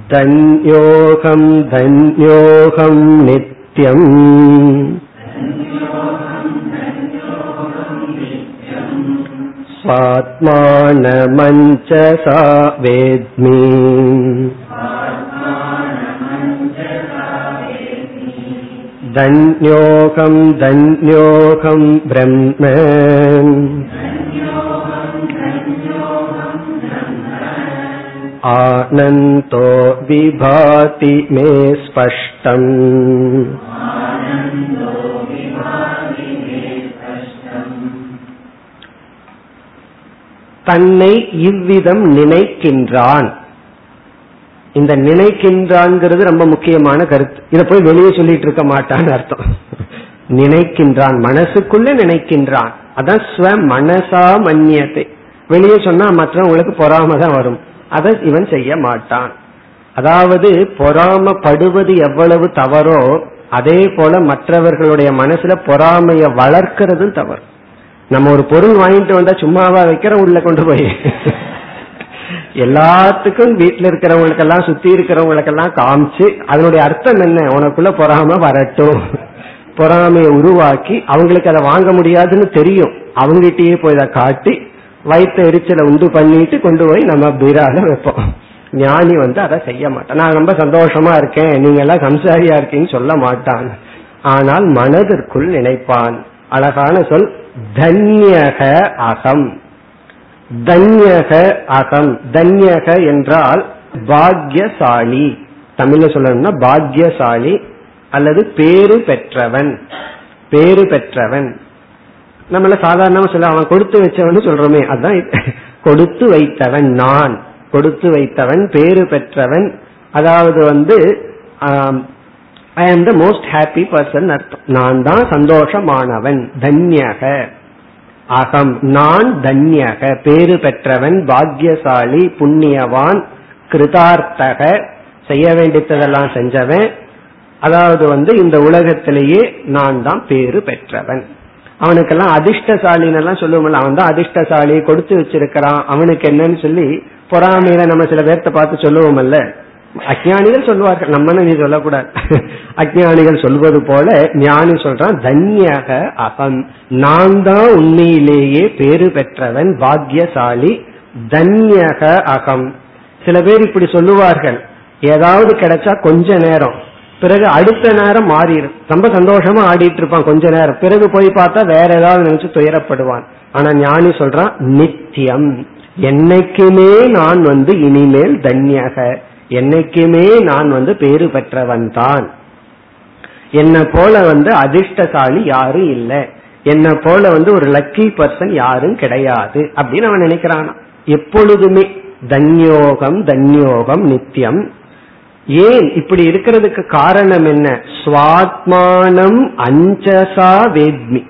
தன்யோகம் தன்யோகம் நித்யம் स्वात्मानमञ्चसा वेद्मि धन्योऽहं धन्योऽहं ब्रह्म आनन्तो विभाति मे स्पष्टम् தன்னை இவ்விதம் நினைக்கின்றான் இந்த நினைக்கின்றான்ங்கிறது ரொம்ப முக்கியமான கருத்து. இதை போய் வெளியே சொல்லிட்டு இருக்க மாட்டான்னு அர்த்தம். நினைக்கின்றான் மனசுக்குள்ள நினைக்கின்றான். அதான் ஸ்வ மனசா மன்னியத்தை. வெளியே சொன்னா மற்றவங்களுக்கு பொறாம தான் வரும். அதை இவன் செய்ய மாட்டான். அதாவது பொறாமப்படுவது எவ்வளவு தவறோ அதே போல மற்றவர்களுடைய மனசுல பொறாமைய வளர்க்கறதும் தவறு. நம்ம ஒரு பொருள் வாங்கிட்டு வந்தா சும்மாவா வைக்கிற உள்ள கொண்டு போய். எல்லாத்துக்கும் வீட்டுல இருக்கிறவங்களுக்கெல்லாம் சுத்தி இருக்கிறவங்களுக்கெல்லாம் காமிச்சு அதனுடைய அர்த்தம் என்ன? உனக்குள்ள பொறாம வரட்டும். பொறாமையை உருவாக்கி அவங்களுக்கு அதை வாங்க முடியாதுன்னு தெரியும். அவங்ககிட்டயே போய் அதை காட்டி வயிற்று எரிச்சலை உண்டு பண்ணிட்டு கொண்டு போய் நம்ம பீரால வைப்போம். ஞானி வந்து அதை செய்ய மாட்டான். நான் ரொம்ப சந்தோஷமா இருக்கேன். நீங்க எல்லாம் சம்சாரியா இருக்கீங்கன்னு சொல்ல மாட்டான். ஆனால் மனதிற்குள் நினைப்பான். அழகான சொல் தன்யக அகம். தன்யக அகம். தன்யக என்றால் பாக்யசாலி. தமிழ்ல சொல்லணும்னா பாக்யசாலி அல்லது பேரு பெற்றவன். பேரு பெற்றவன். நம்மள சாதாரணமா சொல்ல அவன் கொடுத்து வச்சவன் சொல்றோமே அதான் கொடுத்து வைத்தவன் நான். கொடுத்து வைத்தவன் பேரு பெற்றவன். அதாவது வந்து ஐ ஆம் த மோஸ்ட் ஹாப்பி பர்சன் அர்த்தம். நான் தான் சந்தோஷமானவன். தன்யக. அகம். நான் தன்யக பேரு பெற்றவன் பாக்யசாலி புண்ணியவான் கிருதார்த்தக செய்ய வேண்டியதெல்லாம் செஞ்சவன். அதாவது வந்து இந்த உலகத்திலேயே நான் தான் பேரு பெற்றவன். அவனுக்கெல்லாம் அதிர்ஷ்டசாலின்னு எல்லாம் சொல்லுவோம்ல அவன் தான் அதிர்ஷ்டசாலி கொடுத்து வச்சிருக்கிறான் அவனுக்கு என்னன்னு சொல்லி பொறாமையில நம்ம சில பேர்த்த பார்த்து சொல்லுவோம்ல. அஜானிகள் சொல்லுவார்கள். நம்ம நீ சொல்லக்கூடாது. அஜானிகள் சொல்வது போல ஞானி சொல்றான் தன்யக அகம் நான் தான் உண்மையிலேயே பேரு பெற்றவன் பாக்யசாலி தன்யக அகம். சில பேர் இப்படி சொல்லுவார்கள். ஏதாவது கிடைச்சா கொஞ்ச நேரம். பிறகு அடுத்த நேரம் மாறிடும். ரொம்ப சந்தோஷமா ஆடிட்டு இருப்பான் கொஞ்ச நேரம். பிறகு போய் பார்த்தா வேற ஏதாவது நினைச்சு துயரப்படுவான். ஆனா ஞானி சொல்றான் நித்தியம். என்னைக்குமே நான் வந்து இனிமேல் தன்யக என்னைக்குமே நான் வந்து பேறு பெற்றவன் தான். என்ன போல வந்து அதிர்ஷ்டசாலி யாரும் இல்லை. என்ன போல வந்து ஒரு லக்கி பர்சன் யாரும் கிடையாது அப்படின்னு அவன் நினைக்கிறான்? எப்பொழுதுமே தன்யோகம் தன்யோகம் நித்தியம் ஏன் இப்படி இருக்கிறதுக்கு காரணம் என்ன? சுவாத்மானம் அஞ்சசா வேத்மி.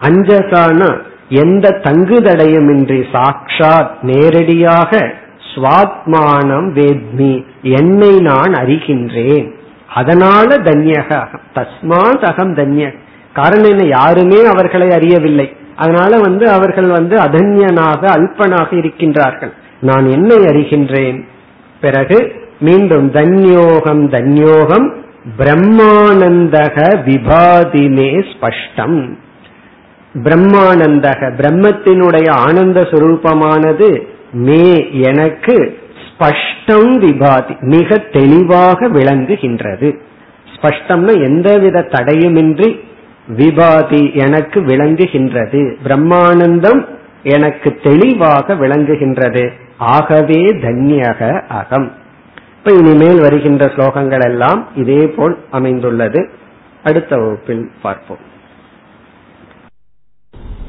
அஞ்சசானா எந்த தங்குதடையும் இன்றி சாட்சாத் நேரடியாக சுவாத்மானம் வேத்மி என்னை நான் அறிகின்றேன். அதனால தன்யக. தஸ்மாத் அகம் தன்ய. காரணம் என்ன? யாருமே அவர்களை அறியவில்லை. அதனால வந்து அவர்கள் வந்து அதன்யனாக அல்பனாக இருக்கின்றார்கள். நான் என்னை அறிகின்றேன். பிறகு மீண்டும் தன்யோகம் தன்யோகம் பிரம்மானந்தக விபாதிமே ஸ்பஷ்டம். பிரம்மானந்தக பிரம்மத்தினுடைய ஆனந்த சுரூபமானது மே எனக்கு ஸ்பஷ்டம் விபாதி மிக தெளிவாக விளங்குகின்றது. ஸ்பஷ்டம்னா எந்தவித தடையுமின்றி விபாதி எனக்கு விளங்குகின்றது. பிரம்மானந்தம் எனக்கு தெளிவாக விளங்குகின்றது. ஆகவே தன்யக அகம். இப்ப இனிமேல் வருகின்ற ஸ்லோகங்கள் எல்லாம் இதே போல் அமைந்துள்ளது. அடுத்த வகுப்பில் பார்ப்போம்.